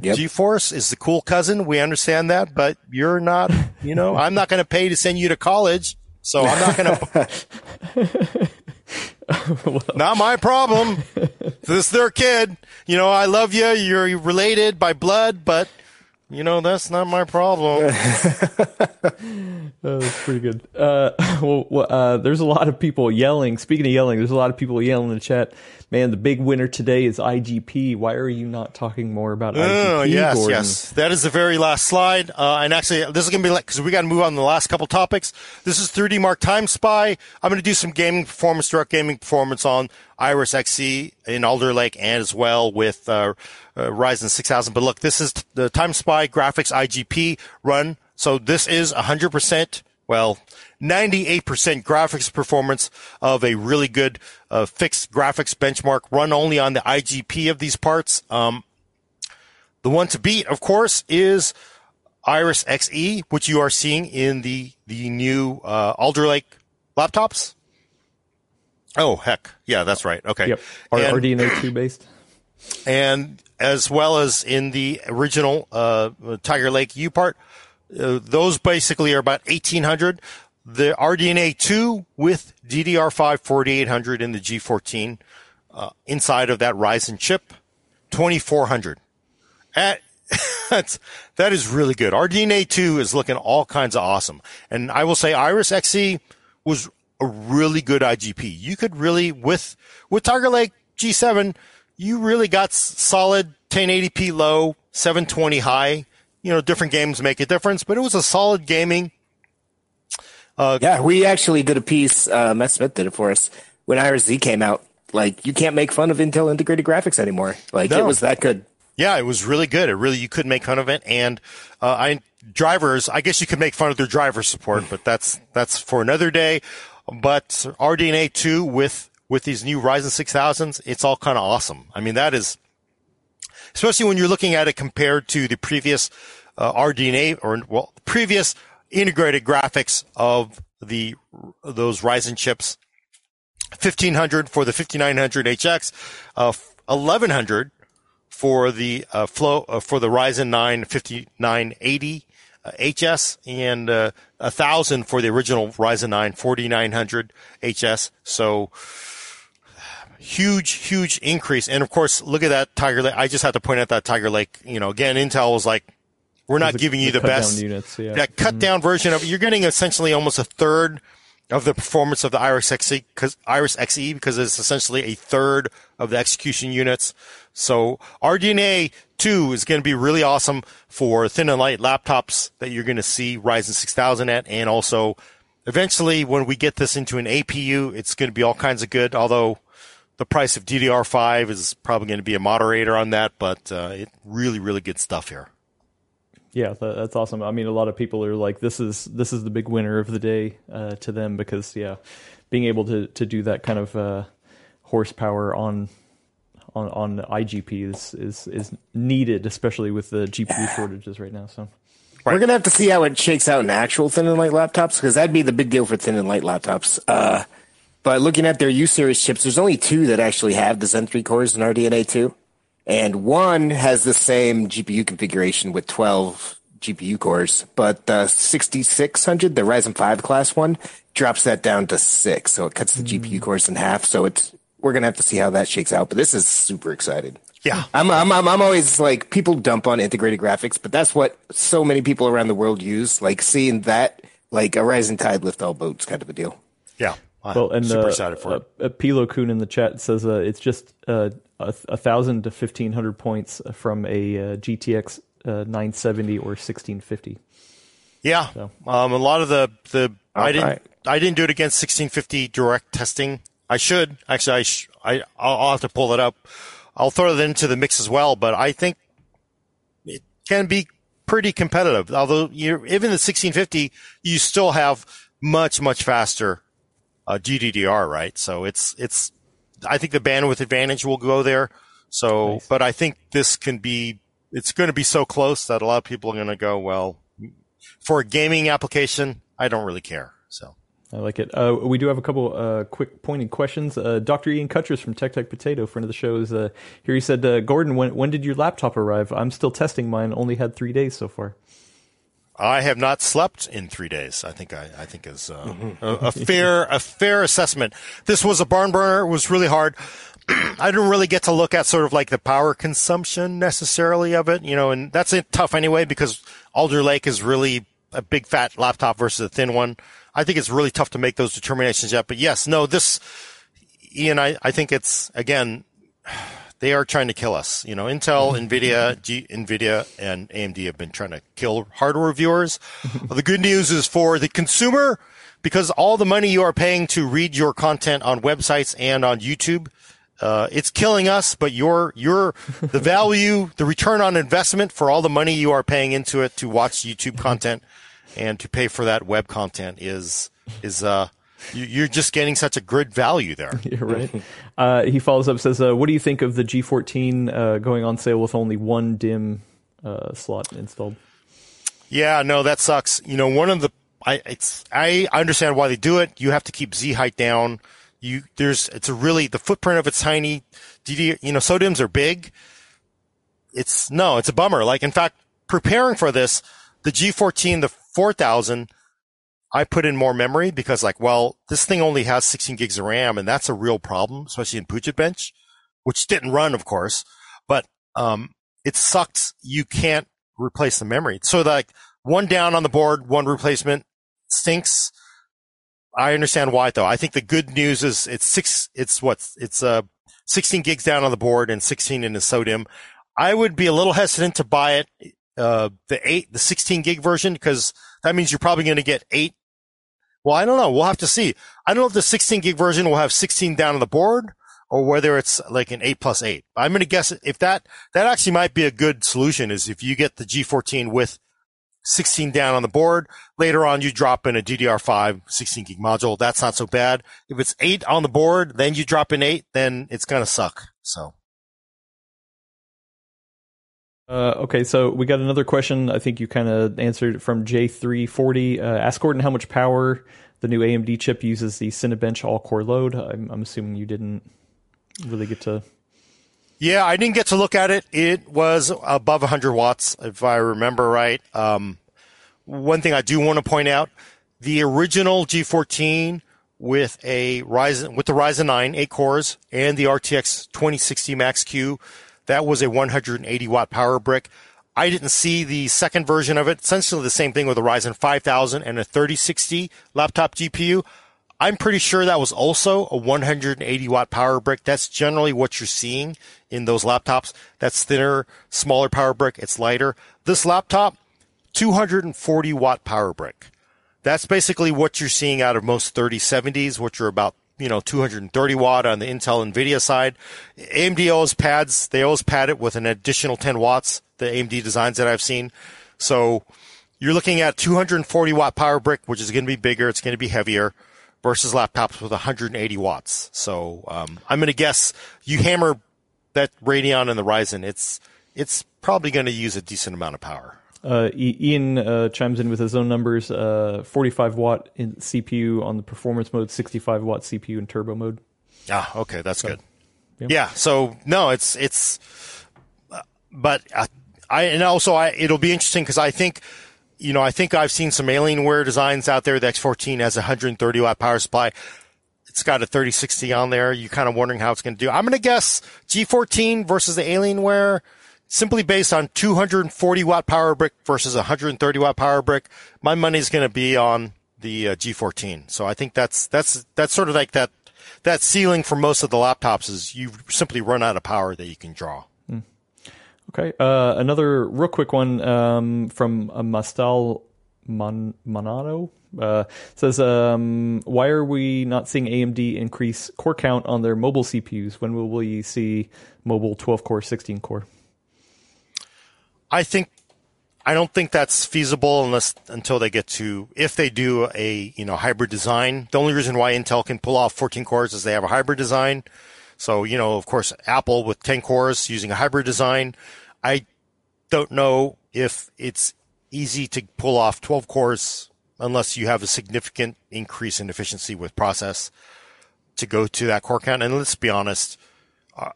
Yep. GeForce is the cool cousin. We understand that, but you're not, you know, I'm not going to pay to send you to college. So I'm not going to. not my problem. This is their kid. You know, I love you. You're related by blood, but you know that's not my problem. Oh, that's pretty good. Uh, well, well, uh, there's a lot of people yelling. Speaking of yelling, there's a lot of people yelling in the chat. Man, the big winner today is IGP. Why are you not talking more about IGP? Oh yes, Gordon? yes. That is the very last slide. Uh, and actually, this is going to be like because we got to move on to the last couple topics. This is 3D Mark Time Spy. I'm going to do some gaming performance, direct gaming performance on Iris XE in Alder Lake, and as well with uh, uh, Ryzen 6000. But look, this is the Time Spy graphics IGP run. So this is 100%. Well, 98% graphics performance of a really good uh, fixed graphics benchmark run only on the IGP of these parts. Um, the one to beat, of course, is Iris XE, which you are seeing in the the new uh, Alder Lake laptops. Oh heck, yeah, that's right. Okay, Yep. Are And- RDNA 2 based? and as well as in the original uh, Tiger Lake U part. Uh, those basically are about 1800. The RDNA 2 with DDR5 4800 in the G14 uh, inside of that Ryzen chip, 2400. At, that's, that is really good. RDNA 2 is looking all kinds of awesome. And I will say Iris XE was a really good IGP. You could really, with, with Tiger Lake G7, you really got solid 1080p low, 720 high. You know, different games make a difference, but it was a solid gaming. Yeah, we actually did a piece. Uh, Matt Smith did it for us when Iris Xe came out. Like, you can't make fun of Intel integrated graphics anymore. Like, No. it was that good. Yeah, it was really good. It really, you could make fun of it. And, uh, I, drivers, I guess you could make fun of their driver support, but that's, that's for another day. But RDNA 2 with, with these new Ryzen 6000s, it's all kind of awesome. I mean, that is, especially when you're looking at it compared to the previous, uh, RDNA or, well, previous integrated graphics of the, those Ryzen chips. 1500 for the 5900 HX, uh, 1100 for the uh, flow uh, for the Ryzen 9 5980 uh, HS and uh, 1000 for the original Ryzen 9 4900 HS. So huge, huge increase. And of course, look at that Tiger Lake. I just have to point out that Tiger Lake. You know, again, Intel was like, we're not The- giving you the the, best units, yeah. that cut down version of You're getting essentially almost a third of the performance of the Iris XE because Iris XE because it's essentially a third of the execution units. So RDNA 2 is going to be really awesome for thin and light laptops that you're going to see Ryzen 6000 at. And also eventually when we get this into an APU, it's going to be all kinds of good. Although the price of DDR5 is probably going to be a moderator on that, but uh, it really, really good stuff here. Yeah, that, that's awesome. I mean, a lot of people are like, "This is this is the big winner of the day" uh, to them because yeah, being able to to do that kind of uh, horsepower on on on IGP is is is needed, especially with the GPU shortages right now. So We're gonna have to see how it shakes out in actual thin and light laptops because that'd be the big deal for thin and light laptops. Uh, but looking at their U series chips, there's only two that actually have the Zen 3 cores in RDNA 2, and one has the same GPU configuration with 12 GPU cores, but the 6600, the Ryzen 5 class one, drops that down to six, so it cuts the GPU cores in half. So it's we're gonna have to see how that shakes out. But this is super excited. Yeah. I'm, I'm, I'm, I'm always like, people dump on integrated graphics, but that's what so many people around the world use. Like seeing that, like a rising tide lift all boats kind of a deal. Yeah. Well, and super uh, excited for it. uh, uh, Pilo Kun in the chat says uh, it's just uh, a, a thousand to fifteen hundred points from a uh, GTX uh, 970 or 1650. Yeah, um, a lot of the the I didn't right. I didn't do it against 1650 direct testing. I should actually. I sh- I I'll, I'll have to pull it up. I'll throw that into the mix as well. But I think it can be pretty competitive. Although you even the 1650, you still have much much faster uh, GDDR, right? So it's it's. I think the bandwidth advantage will go there. So, Nice. but I think this can be it's going to be so close that a lot of people are going to go, well, for a gaming application, I don't really care. So. I like it. Uh, we do have a couple uh, quick pointed questions. Uh, Dr. Ian Cutress from Tech Tech Potato, friend of the show, is uh, here. He said, uh, "Gordon, when when did your laptop arrive? I'm still testing mine. Only had three days so far." I have not slept in three days. I think I, I think is uh, mm-hmm. a, a, fair a fair assessment. This was a barn burner. It was really hard. I didn't really get to look at sort of like the power consumption necessarily of it, you know, and that's tough anyway because Alder Lake is really a big fat laptop versus a thin one. I think it's really tough to make those determinations yet. But yes, no, this, Ian, I, I think it's, again, they are trying to kill us. You know, Intel, NVIDIA, G, NVIDIA, and AMD have been trying to kill hardware reviewers. the good news is for the consumer, because all the money you are paying to read your content on websites and on YouTube, uh, it's killing us, but your, your, the value, the return on investment for all the money you are paying into it to watch YouTube content and to pay for that web content is is uh you're just getting such a good value there. You're right. Uh, he follows up says, uh, "What do you think of the G14 uh, going on sale with only one DIMM uh, slot installed?" Yeah, no, that sucks. You know, one of the I it's I understand why they do it. You have to keep Z height down. You there's it's a really the footprint of it's tiny. DD, you know, SODIMMs are big. It's no, it's a bummer. Like in fact, preparing for this, the G14, the 4000, I put in more memory because like, well, this thing only has 16 gigs of RAM and that's a real problem, especially in Puget Bench, which didn't run, of course, but, um, it sucks. You can't replace the memory. So like one down on the board, one replacement stinks. I understand why though. I think the good news is it's six, it's what, it's, uh, 16 gigs down on the board and 16 in the SODIMM. I would be a little hesitant to buy it uh, the eight, the 16 gig version, because that means you're probably going to get eight. Well, I don't know. We'll have to see. I don't know if the 16 gig version will have 16 down on the board or whether it's like an eight plus eight. I'm going to guess if that, that actually might be a good solution is if you get the G14 with 16 down on the board. Later on, you drop in a DDR5 16 gig module. That's not so bad. If it's eight on the board, then you drop in eight, then it's going to suck. So. Uh, okay, so we got another question. I think you kind of answered from J340. Uh, ask Gordon how much power the new AMD chip uses the Cinebench all core load. I'm, I'm, assuming you didn't really get to. Yeah, I didn't get to look at it. It was above 100 watts, if I remember right. Um, one thing I do want to point out the original G14 with a Ryzen, with the Ryzen 9, eight cores, and the RTX 2060 Max Q that was a 180 watt power brick. I didn't see the second version of it. Essentially the same thing with a Ryzen 5000 and a 3060 laptop GPU. I'm pretty sure that was also a 180 watt power brick. That's generally what you're seeing in those laptops. That's thinner, smaller power brick. It's lighter. This laptop, 240 watt power brick. That's basically what you're seeing out of most 3070s, which are about you know 230 watt on the Intel Nvidia side. AMD always pads they always pad it with an additional 10 watts. The AMD designs that I've seen, so you're looking at 240 watt power brick, which is going to be bigger. It's going to be heavier versus laptops with 180 watts. So um, I'm going to guess you hammer that Radeon and the Ryzen, it's it's probably going to use a decent amount of power. Uh, Ian uh, chimes in with his own numbers: uh, 45 watt in CPU on the performance mode, 65 watt CPU in turbo mode. Ah, okay, that's so, good. Yeah. yeah. So no, it's it's, uh, but uh, I and also I it'll be interesting because I think. You know, I think I've seen some Alienware designs out there. The X14 has a 130 watt power supply. It's got a 3060 on there. You're kind of wondering how it's going to do. I'm going to guess G14 versus the Alienware simply based on 240 watt power brick versus 130 watt power brick, my money's going to be on the uh, G14. So I think that's that's that's sort of like that that ceiling for most of the laptops is you simply run out of power that you can draw. Mm. Okay, uh, another real quick one um, from uh, Mastal Mon- Monado. Uh, says, um, why are we not seeing AMD increase core count on their mobile CPUs? When will we see mobile 12 core, 16 core? I think I don't think that's feasible unless until they get to if they do a you know hybrid design. The only reason why Intel can pull off 14 cores is they have a hybrid design. So you know, of course, Apple with 10 cores using a hybrid design. I don't know if it's easy to pull off 12 cores unless you have a significant increase in efficiency with process to go to that core count. And let's be honest, uh,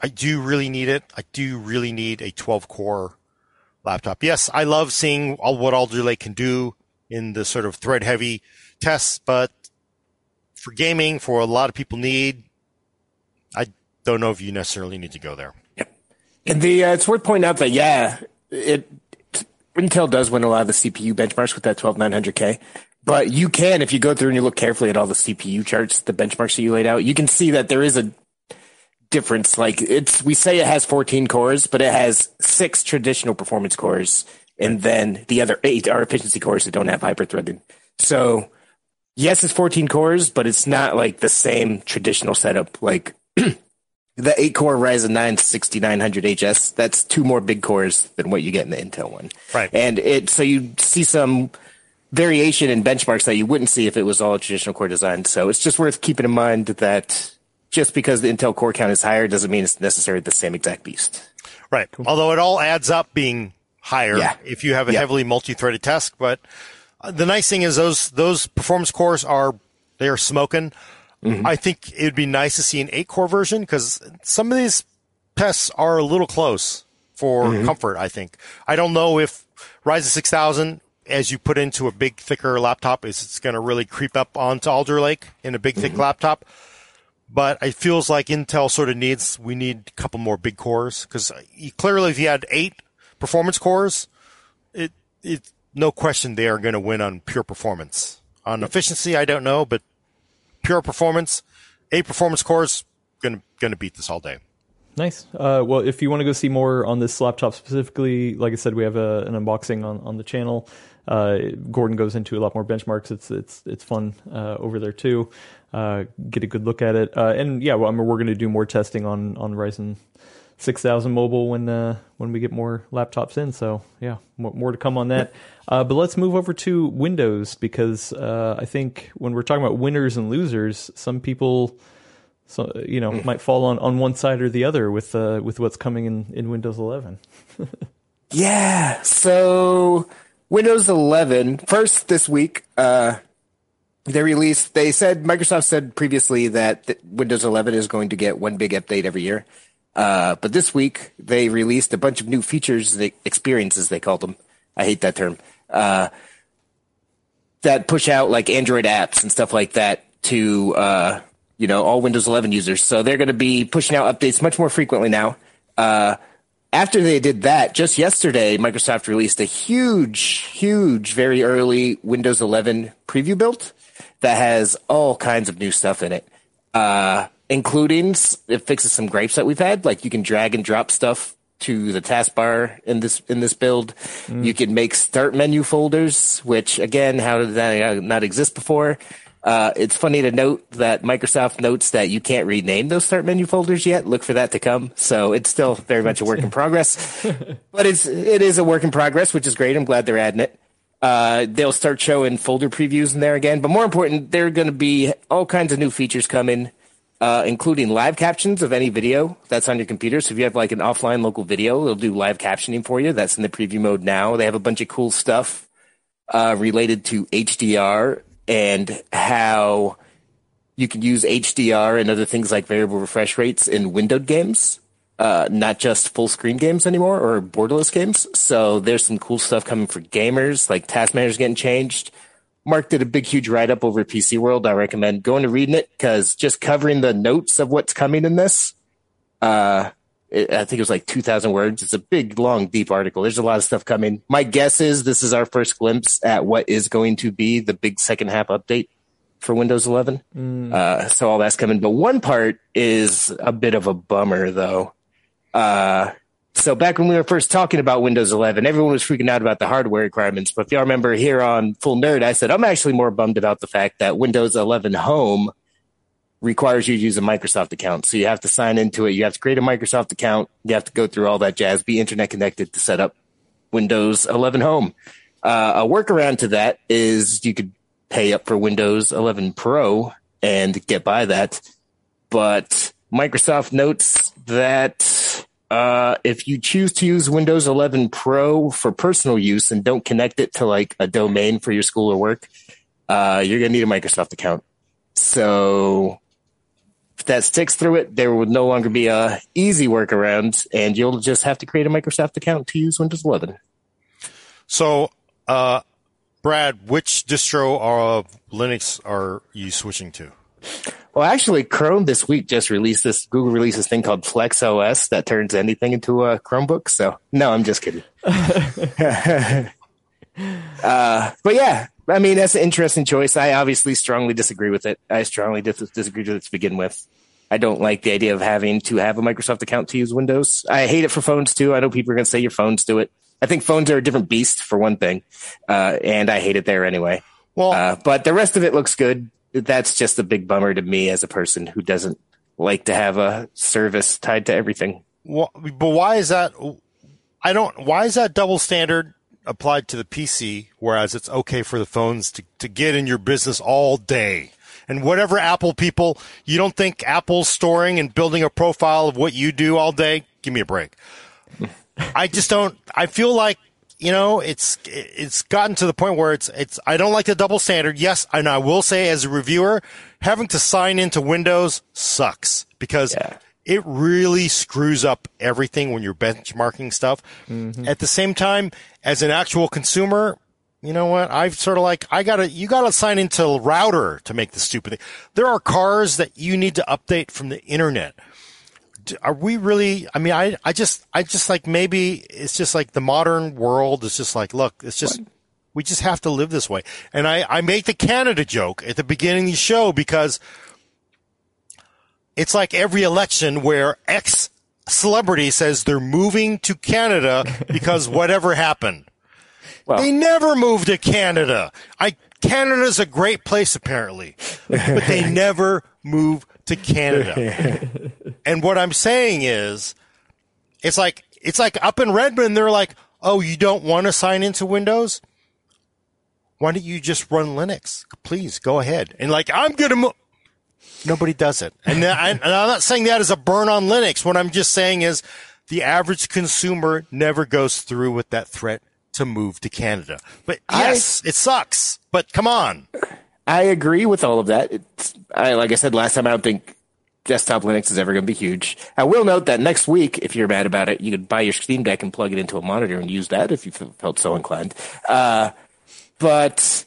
I do really need it. I do really need a 12 core laptop. Yes, I love seeing all what Alder Lake can do in the sort of thread heavy tests, but for gaming, for a lot of people need, I don't know if you necessarily need to go there. Yep. And the, uh, it's worth pointing out that, yeah, it, Intel does win a lot of the CPU benchmarks with that 12900K. But you can, if you go through and you look carefully at all the CPU charts, the benchmarks that you laid out, you can see that there is a difference. Like it's, we say it has 14 cores, but it has six traditional performance cores. And then the other eight are efficiency cores that don't have hyperthreading. So yes, it's 14 cores, but it's not like the same traditional setup. Like the eight core Ryzen 9 6900 HS, that's two more big cores than what you get in the Intel one. Right. And it, so you see some variation in benchmarks that you wouldn't see if it was all traditional core design. So it's just worth keeping in mind that just because the Intel core count is higher doesn't mean it's necessarily the same exact beast. Right. Cool. Although it all adds up being higher yeah. if you have a yeah. heavily multi-threaded task. But the nice thing is those those performance cores are they are smoking. Mm-hmm. I think it would be nice to see an eight core version because some of these tests are a little close for mm-hmm. comfort. I think I don't know if Ryzen 6000 as you put into a big thicker laptop is it's going to really creep up onto Alder Lake in a big thick mm-hmm. laptop but it feels like Intel sort of needs we need a couple more big cores because clearly if you had eight performance cores, it it no question they are going to win on pure performance. On efficiency, I don't know, but pure performance, eight performance cores going to going to beat this all day. Nice. Uh, well, if you want to go see more on this laptop specifically, like I said, we have a, an unboxing on, on the channel. Uh, Gordon goes into a lot more benchmarks. It's it's it's fun uh, over there too uh, get a good look at it. Uh, and yeah, well, I mean, we're going to do more testing on on Ryzen 6000 mobile when uh, when we get more laptops in. So yeah, more, more to come on that. Uh, but let's move over to Windows because uh, I think when we're talking about winners and losers, some people. So you know, might fall on, on one side or the other with uh, with what's coming in, in Windows 11. yeah, so Windows 11 first this week. They released they said microsoft said previously that windows 11 is going to get one big update every year. Uh, but this week they released a bunch of new features experiences they called them. I hate that term. Uh, that push out like android apps and stuff like that to uh, you know all windows 11 users. So they're going to be pushing out updates much more frequently now. Uh, after they did that, just yesterday, Microsoft released a huge, huge, very early Windows 11 preview build that has all kinds of new stuff in it, uh, including it fixes some gripes that we've had. Like you can drag and drop stuff to the taskbar in this in this build. Mm. You can make start menu folders, which again, how did that not exist before? Uh, it's funny to note that Microsoft notes that you can't rename those start menu folders yet. Look for that to come. So it's still very much a work in progress, but it's it is a work in progress, which is great. I'm glad they're adding it. Uh, they'll start showing folder previews in there again. But more important, there are going to be all kinds of new features coming, uh, including live captions of any video that's on your computer. So if you have like an offline local video, it'll do live captioning for you. That's in the preview mode now. They have a bunch of cool stuff uh, related to HDR and how you can use HDR and other things like variable refresh rates in windowed games uh, not just full screen games anymore or borderless games. So there's some cool stuff coming for gamers, like task managers getting changed. Mark did a big, huge write up over PC World. I recommend going to reading it because just covering the notes of what's coming in this, uh, it, I think it was like 2,000 words. It's a big, long, deep article. There's a lot of stuff coming. My guess is this is our first glimpse at what is going to be the big second half update for Windows 11. Mm. Uh, so all that's coming. But one part is a bit of a bummer, though. Uh, so back when we were first talking about Windows 11, everyone was freaking out about the hardware requirements. But if y'all remember here on Full Nerd, I said I'm actually more bummed about the fact that Windows 11 Home requires you to use a Microsoft account. So you have to sign into it. You have to create a Microsoft account. You have to go through all that jazz, be internet connected to set up Windows 11 Home. Uh, a workaround to that is you could pay up for Windows 11 Pro and get by that. But Microsoft notes that Uh, if you choose to use Windows 11 Pro for personal use and don't connect it to like a domain for your school or work, uh, you're going to need a Microsoft account. So if that sticks through it, there will no longer be a easy workaround, and you'll just have to create a Microsoft account to use Windows 11. So, uh, Brad, which distro of Linux are you switching to? Well, actually, Chrome this week just released this. Google released this thing called Flex OS that turns anything into a Chromebook. So, no, I'm just kidding. uh, but yeah, I mean, that's an interesting choice. I obviously strongly disagree with it. I strongly dis- disagree with it to begin with. I don't like the idea of having to have a Microsoft account to use Windows. I hate it for phones too. I know people are going to say your phones do it. I think phones are a different beast for one thing, uh, and I hate it there anyway. Well, uh, but the rest of it looks good. That's just a big bummer to me as a person who doesn't like to have a service tied to everything. Well, but why is that? I don't. Why is that double standard? applied to the PC, whereas it's okay for the phones to, to get in your business all day. And whatever Apple people, you don't think Apple's storing and building a profile of what you do all day? Give me a break. I just don't, I feel like, you know, it's, it's gotten to the point where it's, it's, I don't like the double standard. Yes. And I will say as a reviewer, having to sign into Windows sucks because yeah it really screws up everything when you're benchmarking stuff. Mm-hmm. At the same time, as an actual consumer, you know what? I've sort of like, I gotta, you gotta sign into router to make the stupid thing. There are cars that you need to update from the internet. Are we really, I mean, I, I just, I just like maybe it's just like the modern world is just like, look, it's just, what? we just have to live this way. And I, I make the Canada joke at the beginning of the show because it's like every election where X celebrity says they're moving to Canada because whatever happened. Well, they never moved to Canada. I Canada's a great place apparently, but they never move to Canada. and what I'm saying is, it's like it's like up in Redmond. They're like, oh, you don't want to sign into Windows? Why don't you just run Linux? Please go ahead. And like, I'm gonna move. Nobody does it. And, I, am not saying that as a burn on Linux. What I'm just saying is the average consumer never goes through with that threat to move to Canada. But yes, I, it sucks. But come on. I agree with all of that. It's, I, like I said last time, I don't think desktop Linux is ever going to be huge. I will note that next week, if you're mad about it, you could buy your Steam Deck and plug it into a monitor and use that if you felt so inclined. Uh, but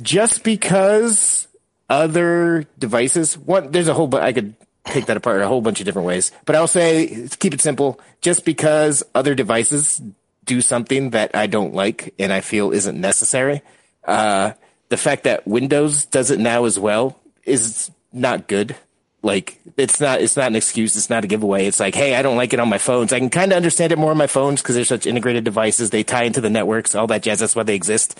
just because other devices. One, there's a whole, I could take that apart a whole bunch of different ways. But I'll say, keep it simple. Just because other devices do something that I don't like and I feel isn't necessary, uh, the fact that Windows does it now as well is not good. Like it's not it's not an excuse. It's not a giveaway. It's like, hey, I don't like it on my phones. I can kind of understand it more on my phones because they're such integrated devices. They tie into the networks, all that jazz. That's why they exist.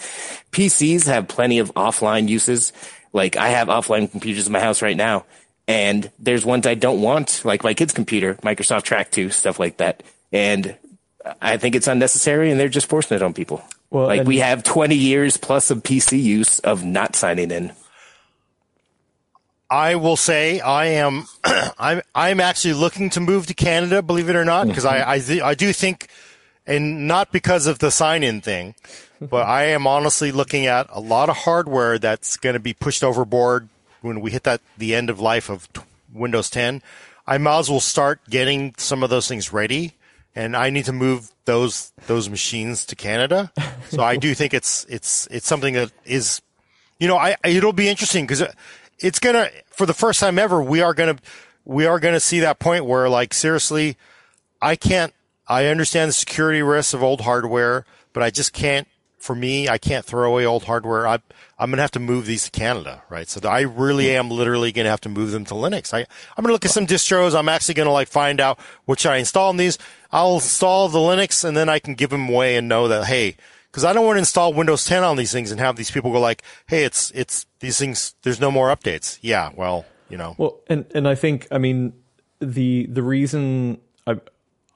PCs have plenty of offline uses. Like I have offline computers in my house right now, and there's ones I don't want, like my kid's computer, Microsoft Track 2, stuff like that. And I think it's unnecessary, and they're just forcing it on people. Well, like we have 20 years plus of PC use of not signing in. I will say I am I'm I'm actually looking to move to Canada, believe it or not, because I I, th- I do think, and not because of the sign in thing, but I am honestly looking at a lot of hardware that's going to be pushed overboard when we hit that the end of life of t- Windows 10. I might as well start getting some of those things ready, and I need to move those those machines to Canada. So I do think it's it's it's something that is, you know, I it'll be interesting because uh, it's gonna for the first time ever we are gonna we are gonna see that point where like seriously, I can't. I understand the security risks of old hardware, but I just can't for me, I can't throw away old hardware. I, I'm going to have to move these to Canada, right? So I really hmm. am literally going to have to move them to Linux. I, I'm going to look at some distros. I'm actually going to like find out what should I install in these. I'll install the Linux and then I can give them away and know that, hey, because I don't want to install Windows 10 on these things and have these people go like, hey, it's, it's these things, there's no more updates. Yeah. Well, you know. Well, and, and I think, I mean, the, the reason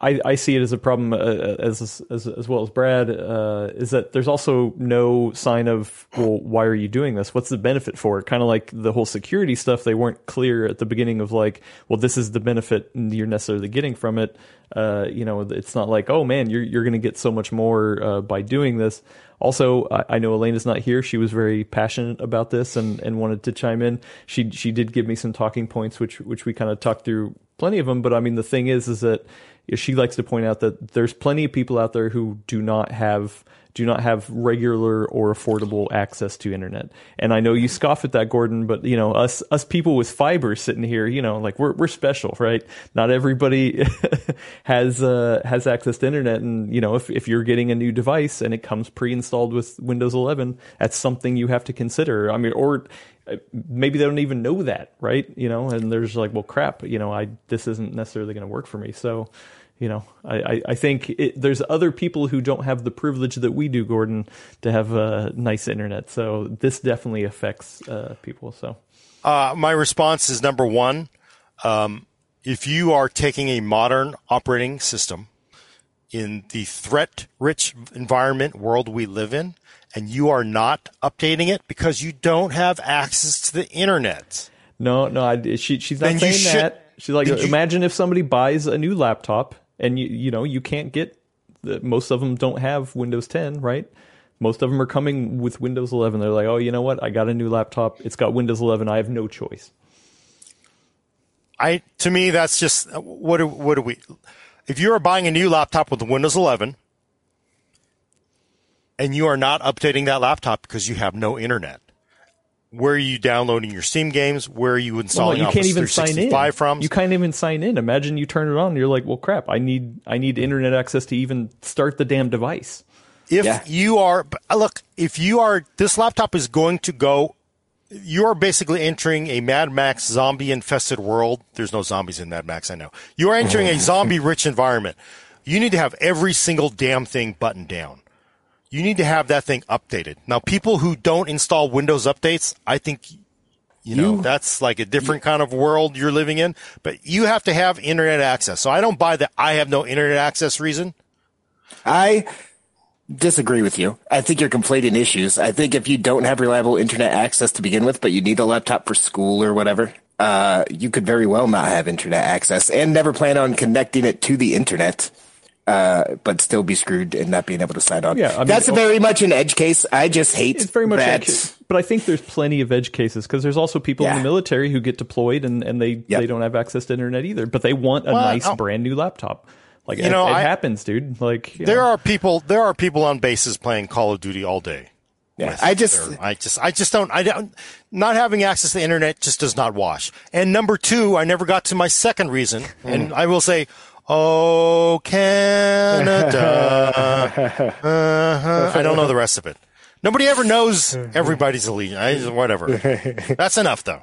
I, I, see it as a problem uh, as, as as well as Brad uh, is that there's also no sign of well why are you doing this? What's the benefit for it? Kind of like the whole security stuff they weren't clear at the beginning of like well this is the benefit you're necessarily getting from it. Uh, you know it's not like oh man you're you're to get so much more uh, by doing this. Also I, know is not here. She was very passionate about this and, and wanted to chime in. She she did give me some talking points which which we kind of talked through plenty of them but I mean the thing is is that she likes to point out that there's plenty of people out there who do not have do not have regular or affordable access to internet. And I know you scoff at that, Gordon, but you know us us people with fiber sitting here, you know, like we're we're special, right? Not everybody has uh, has access to internet, and you know, if if you're getting a new device and it comes pre-installed with Windows 11, that's something you have to consider. I mean, or uh, maybe they don't even know that, right? You know, and there's like, well, crap, you know, I this isn't necessarily going to work for me, so you know, I, I think it, there's other people who don't have the privilege that we do, Gordon, to have a nice internet. So this definitely affects uh, people. So, uh, my response is number one: um, if you are taking a modern operating system in the threat-rich environment world we live in, and you are not updating it because you don't have access to the internet. No, no, I, she, she's not saying should, that. She's like, imagine if somebody buys a new laptop and you you know you can't get the, most of them don't have Windows 10, right? Most of them are coming with Windows 11. They're like, oh, you know what? I got a new laptop. It's got Windows 11. I have no choice. I to me that's just what do, what do we? If you are buying a new laptop with Windows 11 and you are not updating that laptop because you have no internet, where are you downloading your Steam games? Where are you installing well, you can't even sign in. from? You can't even sign in. Imagine you turn it on, and you're like, well, crap, I need I need internet access to even start the damn device. If yeah. you are uh, look, if you are this laptop is going to go you are basically entering a Mad Max zombie infested world. There's no zombies in Mad Max, I know. You are entering a zombie rich environment. You need to have every single damn thing buttoned down you need to have that thing updated. Now, people who don't install Windows updates, I think, you know, you, that's like a different kind of world you're living in, but you have to have internet access. So I don't buy the I have no internet access reason. I disagree with you. I think you're conflating issues. I think if you don't have reliable internet access to begin with, but you need a laptop for school or whatever, uh, you could very well not have internet access and never plan on connecting it to the internet uh, but still be screwed and not being able to sign on. Yeah, I mean, that's very much an edge case. I just hate it's very much that. Edge, but I think there's plenty of edge cases because there's also people yeah. in the military who get deployed and, and they yep. they don't have access to internet either, but they want a well, nice I'll, brand new laptop. Like you it, know, it I, happens, dude. Like there know. are people there are people on bases playing Call of Duty all day. Yeah, I just, their, I just, I just don't, I don't, not having access to the internet just does not wash. And number two, I never got to my second reason, and I will say, Oh, Canada. uh-huh. I don't know the rest of it. Nobody ever knows everybody's allegiance. Whatever. That's enough, though.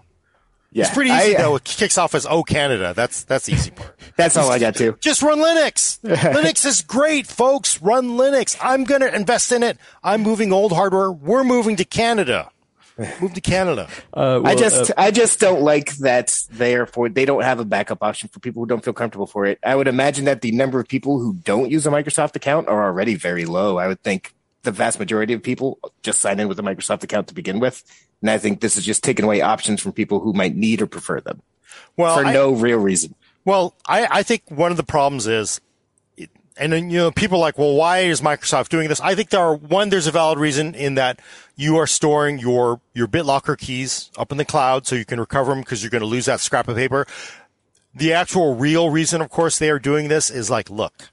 Yeah, it's pretty easy I, though. It kicks off as "Oh Canada." That's that's the easy part. that's all I got too. Just run Linux. Linux is great, folks. Run Linux. I'm gonna invest in it. I'm moving old hardware. We're moving to Canada. Move to Canada. Uh, well, I just, uh, I just don't like that. Therefore, they don't have a backup option for people who don't feel comfortable for it. I would imagine that the number of people who don't use a Microsoft account are already very low. I would think the vast majority of people just sign in with a Microsoft account to begin with, and I think this is just taking away options from people who might need or prefer them. Well, for I, no real reason. Well, I, I think one of the problems is and then, you know, people are like, well, why is Microsoft doing this? I think there are one, there's a valid reason in that you are storing your, your BitLocker keys up in the cloud so you can recover them because you're going to lose that scrap of paper. The actual real reason, of course, they are doing this is like, look,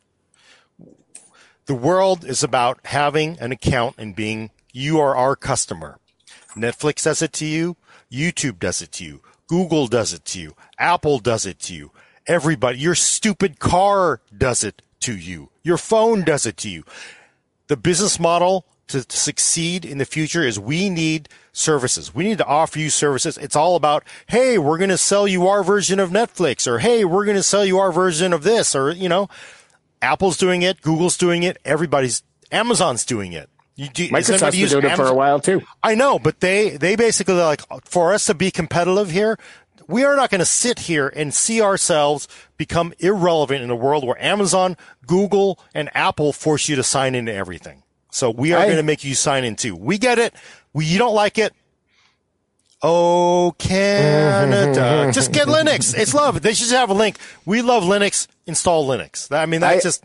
the world is about having an account and being, you are our customer. Netflix does it to you. YouTube does it to you. Google does it to you. Apple does it to you. Everybody, your stupid car does it to you. Your phone does it to you. The business model to, succeed in the future is we need services. We need to offer you services. It's all about, hey, we're going to sell you our version of Netflix or hey, we're going to sell you our version of this or, you know, Apple's doing it. Google's doing it. Everybody's, Amazon's doing it. You do, Microsoft's been doing Amazon? it for a while too. I know, but they, they basically like, for us to be competitive here, we are not going to sit here and see ourselves become irrelevant in a world where Amazon, Google, and Apple force you to sign into everything. So we are going to make you sign in too. We get it. We, you don't like it. Oh, Canada. just get Linux. It's love. They should have a link. We love Linux. Install Linux. I mean, that's I- just,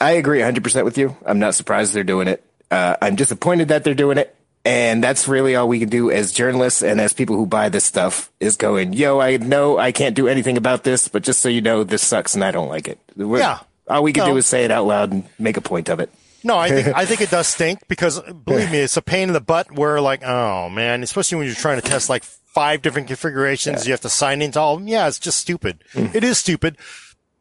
I agree 100% with you. I'm not surprised they're doing it. Uh, I'm disappointed that they're doing it. And that's really all we can do as journalists and as people who buy this stuff is going, yo, I know I can't do anything about this, but just so you know, this sucks and I don't like it. We're- Yeah. All we can No. do is say it out loud and make a point of it. No, I think I think it does stink because believe me, it's a pain in the butt. Where like, oh man, especially when you're trying to test like five different configurations, you have to sign into all of them. Yeah, it's just stupid. Mm. It is stupid.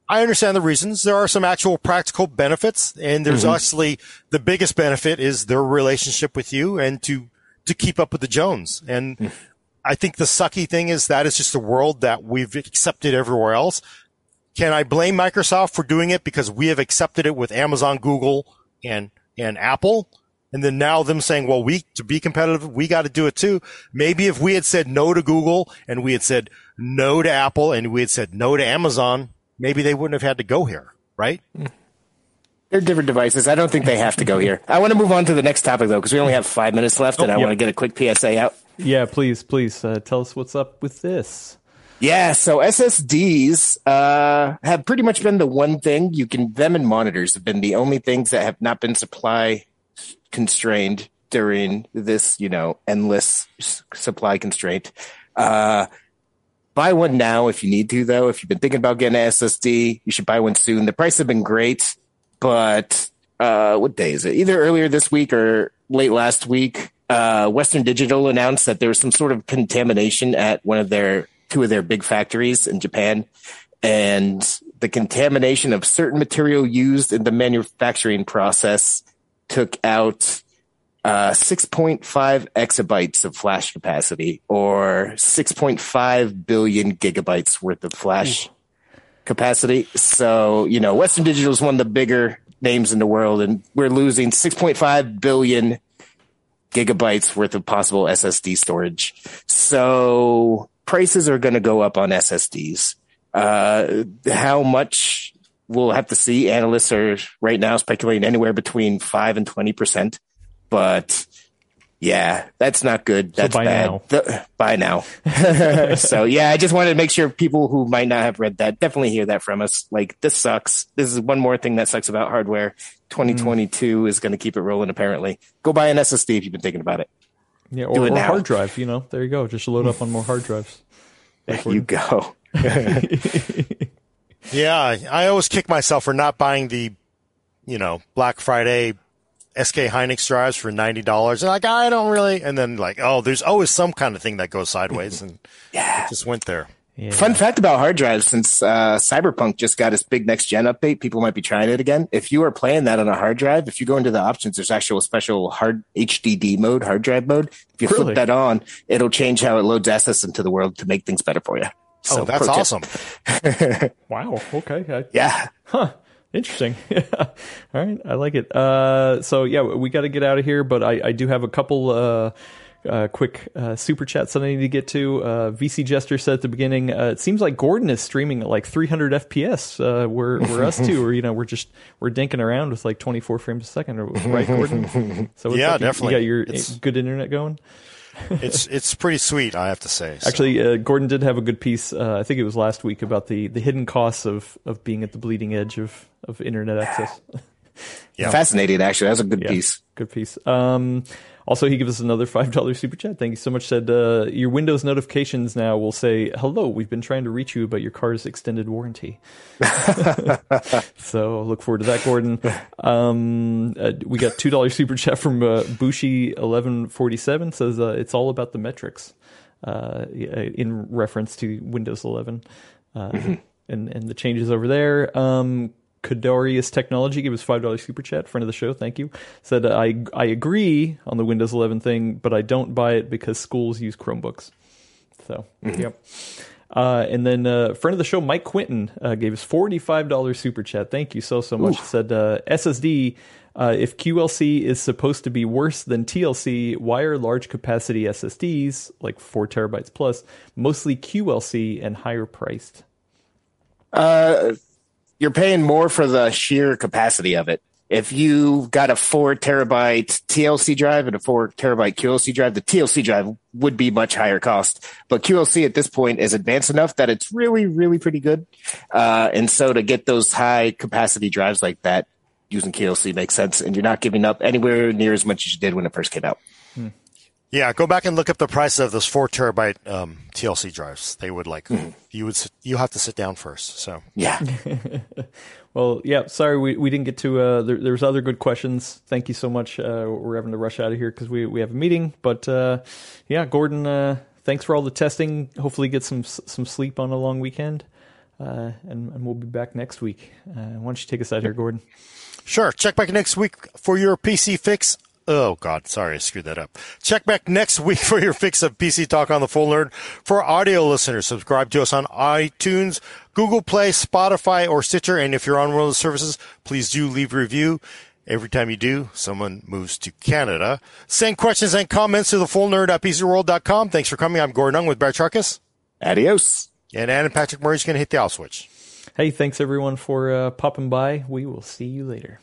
I understand the reasons. There are some actual practical benefits, and there's mm-hmm. actually the biggest benefit is their relationship with you and to to keep up with the Jones. And mm. I think the sucky thing is that is just a world that we've accepted everywhere else. Can I blame Microsoft for doing it because we have accepted it with Amazon, Google, and and Apple? And then now them saying, well, we to be competitive, we got to do it too. Maybe if we had said no to Google and we had said no to Apple and we had said no to Amazon, maybe they wouldn't have had to go here, right? They're different devices. I don't think they have to go here. I want to move on to the next topic though, because we only have five minutes left and I yep. want to get a quick PSA out. Yeah, please, please uh, tell us what's up with this. Yeah, so SSDs uh, have pretty much been the one thing you can. Them and monitors have been the only things that have not been supply constrained during this, you know, endless supply constraint. Uh, buy one now if you need to, though. If you've been thinking about getting an SSD, you should buy one soon. The price have been great, but uh, what day is it? Either earlier this week or late last week, uh, Western Digital announced that there was some sort of contamination at one of their two of their big factories in Japan, and the contamination of certain material used in the manufacturing process took out uh, 6.5 exabytes of flash capacity or 6.5 billion gigabytes worth of flash capacity. So, you know, Western Digital is one of the bigger names in the world, and we're losing 6.5 billion gigabytes worth of possible SSD storage. So prices are going to go up on SSDs. Uh, how much we'll have to see. Analysts are right now speculating anywhere between five and 20%. But yeah, that's not good. That's buy bad. now. The- buy now. so yeah, I just wanted to make sure people who might not have read that definitely hear that from us. Like this sucks. This is one more thing that sucks about hardware. 2022 mm. is going to keep it rolling. Apparently, go buy an SSD if you've been thinking about it. Yeah, or, it or now. hard drive. You know, there you go. Just load up on more hard drives. There you go. Yeah, I always kick myself for not buying the, you know, Black Friday SK Hynix drives for ninety dollars. And like I don't really, and then like oh, there's always some kind of thing that goes sideways, and Yeah. it just went there. Yeah. Fun fact about hard drives: since uh, Cyberpunk just got its big next gen update, people might be trying it again. If you are playing that on a hard drive, if you go into the options, there's actual special hard HDD mode, hard drive mode. If you Really? flip that on, it'll change how it loads assets into the world to make things better for you. So, oh, that's awesome. Wow. Okay. I, Yeah. Huh. Interesting. All right. I like it. Uh, so yeah, we got to get out of here, but I, I do have a couple, uh, uh, quick uh, super chats that I need to get to. Uh, VC Jester said at the beginning, uh, it seems like Gordon is streaming at like 300 FPS. Uh, where where us two, or you know, we're just we're dinking around with like 24 frames a second, or- right, Gordon? So Yeah? You- definitely. You got your It's- good internet going. It's it's pretty sweet, I have to say. So, Actually, uh, Gordon did have a good piece. Uh, I think it was last week about the, the hidden costs of, of being at the bleeding edge of, of internet access. Yeah. Fascinating, actually. That's a good Yeah. piece. Good piece. Um, also, he gives us another five dollars super chat. Thank you so much. Said uh, your Windows notifications now will say, "Hello, we've been trying to reach you about your car's extended warranty." so look forward to that, Gordon. Um, uh, we got two dollars super chat from uh, Bushi eleven forty seven. Says uh, it's all about the metrics, uh, in reference to Windows eleven. Uh, and and the changes over there. Um, Kadorius Technology gave us five dollars super chat. Friend of the show, thank you. Said I I agree on the Windows 11 thing, but I don't buy it because schools use Chromebooks. So yep. Uh, and then uh, friend of the show, Mike Quinton, uh, gave us forty-five dollars super chat. Thank you so so much. Said uh, SSD. Uh, if QLC is supposed to be worse than TLC, why are large capacity SSDs like four terabytes plus mostly QLC and higher priced? Uh, you're paying more for the sheer capacity of it. If you got a four terabyte TLC drive and a four terabyte QLC drive, the TLC drive would be much higher cost. But QLC at this point is advanced enough that it's really, really pretty good. Uh, and so to get those high capacity drives like that using QLC makes sense. And you're not giving up anywhere near as much as you did when it first came out. Yeah, go back and look up the price of those four terabyte um, TLC drives. They would like you would you have to sit down first. So Yeah. Well, yeah, sorry we, we didn't get to. Uh, there, there was other good questions. Thank you so much. Uh, we're having to rush out of here because we, we have a meeting. But uh, yeah, Gordon, uh, thanks for all the testing. Hopefully, get some some sleep on a long weekend, uh, and, and we'll be back next week. Uh, why don't you take us out here, Gordon? Sure. Check back next week for your PC fix. Oh God, sorry, I screwed that up. Check back next week for your fix of PC Talk on the Full Nerd. For audio listeners, subscribe to us on iTunes, Google Play, Spotify, or Stitcher. And if you're on one of those services, please do leave a review. Every time you do, someone moves to Canada. Send questions and comments to the full nerd at PCWorld.com. Thanks for coming. I'm Gordon Ung with Brad Chacos. Adios. And Adam Patrick Murray's going to hit the off switch. Hey, thanks everyone for uh, popping by. We will see you later.